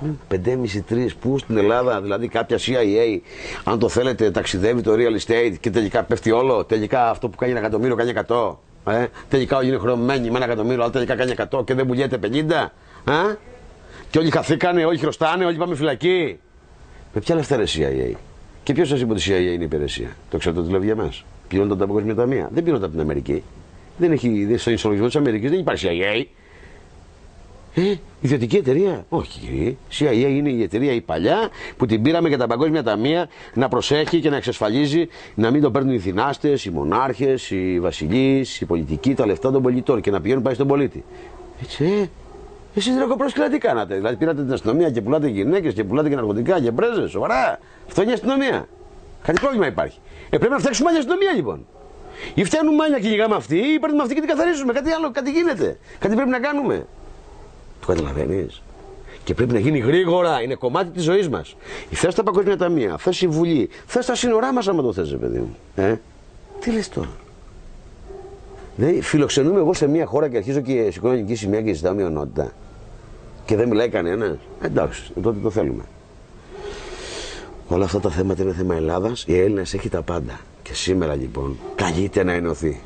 Πού, 5,5-3, πού στην Ελλάδα, δηλαδή κάποια CIA, αν το θέλετε, ταξιδεύει το real estate και τελικά πέφτει όλο. Τελικά αυτό που κάνει ένα εκατομμύριο κάνει 100. Ε, τελικά όλοι είναι χρωμένοι με ένα εκατομμύριο, αλλά τελικά κάνει 100 και δεν πουλιέται 50. Ε; Και όλοι χαθήκανε, όλοι χρωστάνε, όλοι πάμε φυλακή. Με ποια λεφτά είναι CIA. Και ποιος σας είπε ότι η CIA είναι υπηρεσία; Το ξέρετε ότι λέει για μας. Πληρώνονται από τα παγκόσμια ταμεία. Δεν πληρώνονται από την Αμερική. Δεν έχει, δεν, στο ισολογισμό της Αμερικής δεν υπάρχει CIA. Ε, ιδιωτική εταιρεία; Όχι, κύριε. CIA είναι η εταιρεία η παλιά που την πήραμε για τα παγκόσμια ταμεία να προσέχει και να εξασφαλίζει να μην το παίρνουν οι δυνάστε, οι μονάρχες, οι βασιλείς, οι πολιτικοί, τα λεφτά των πολιτών και να πηγαίνουν πάει στον πολίτη. Έτσι, ε, Εσείς ρεκοπρόσκυλα τι κάνατε; Δηλαδή πήρατε την αστυνομία και πουλάτε γυναίκες και πουλάτε και ναρκωτικά και μπρέζες. Σοβαρά. Αυτό είναι η αστυνομία. Κάτι πρόβλημα υπάρχει. Ε, πρέπει να φτιάξουμε άλλη αστυνομία λοιπόν. Ή φτιάχνουμε μάνια και κυνηγάμε αυτή, ή παίρνουμε αυτή και την καθαρίζουμε. Κάτι άλλο, κάτι γίνεται. Κάτι πρέπει να κάνουμε. Το καταλαβαίνεις. Και πρέπει να γίνει γρήγορα. Είναι κομμάτι της ζωής μας. Θε τα παγκόσμια ταμεία, θες η Βουλή, θες τα σύνορά μας άμα το θες, παιδί μου. Ε; Τι λες τώρα; Δηλαδή, φιλοξενούμε εγώ σε μια χώρα και αρχίζω και σηκώνω ελληνική σημαία και ζητάω μειονότητα. Και δεν μιλάει κανένας. Εντάξει, τότε το θέλουμε. Όλα αυτά τα θέματα είναι θέμα Ελλάδας. Η Έλληνας έχει τα πάντα. Και σήμερα λοιπόν καλείται να ενωθεί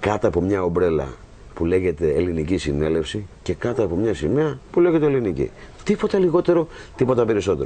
κάτω από μια ομπρέλα που λέγεται Ελληνική Συνέλευση και κάτω από μια σημαία που λέγεται Ελληνική. Τίποτα λιγότερο, τίποτα περισσότερο.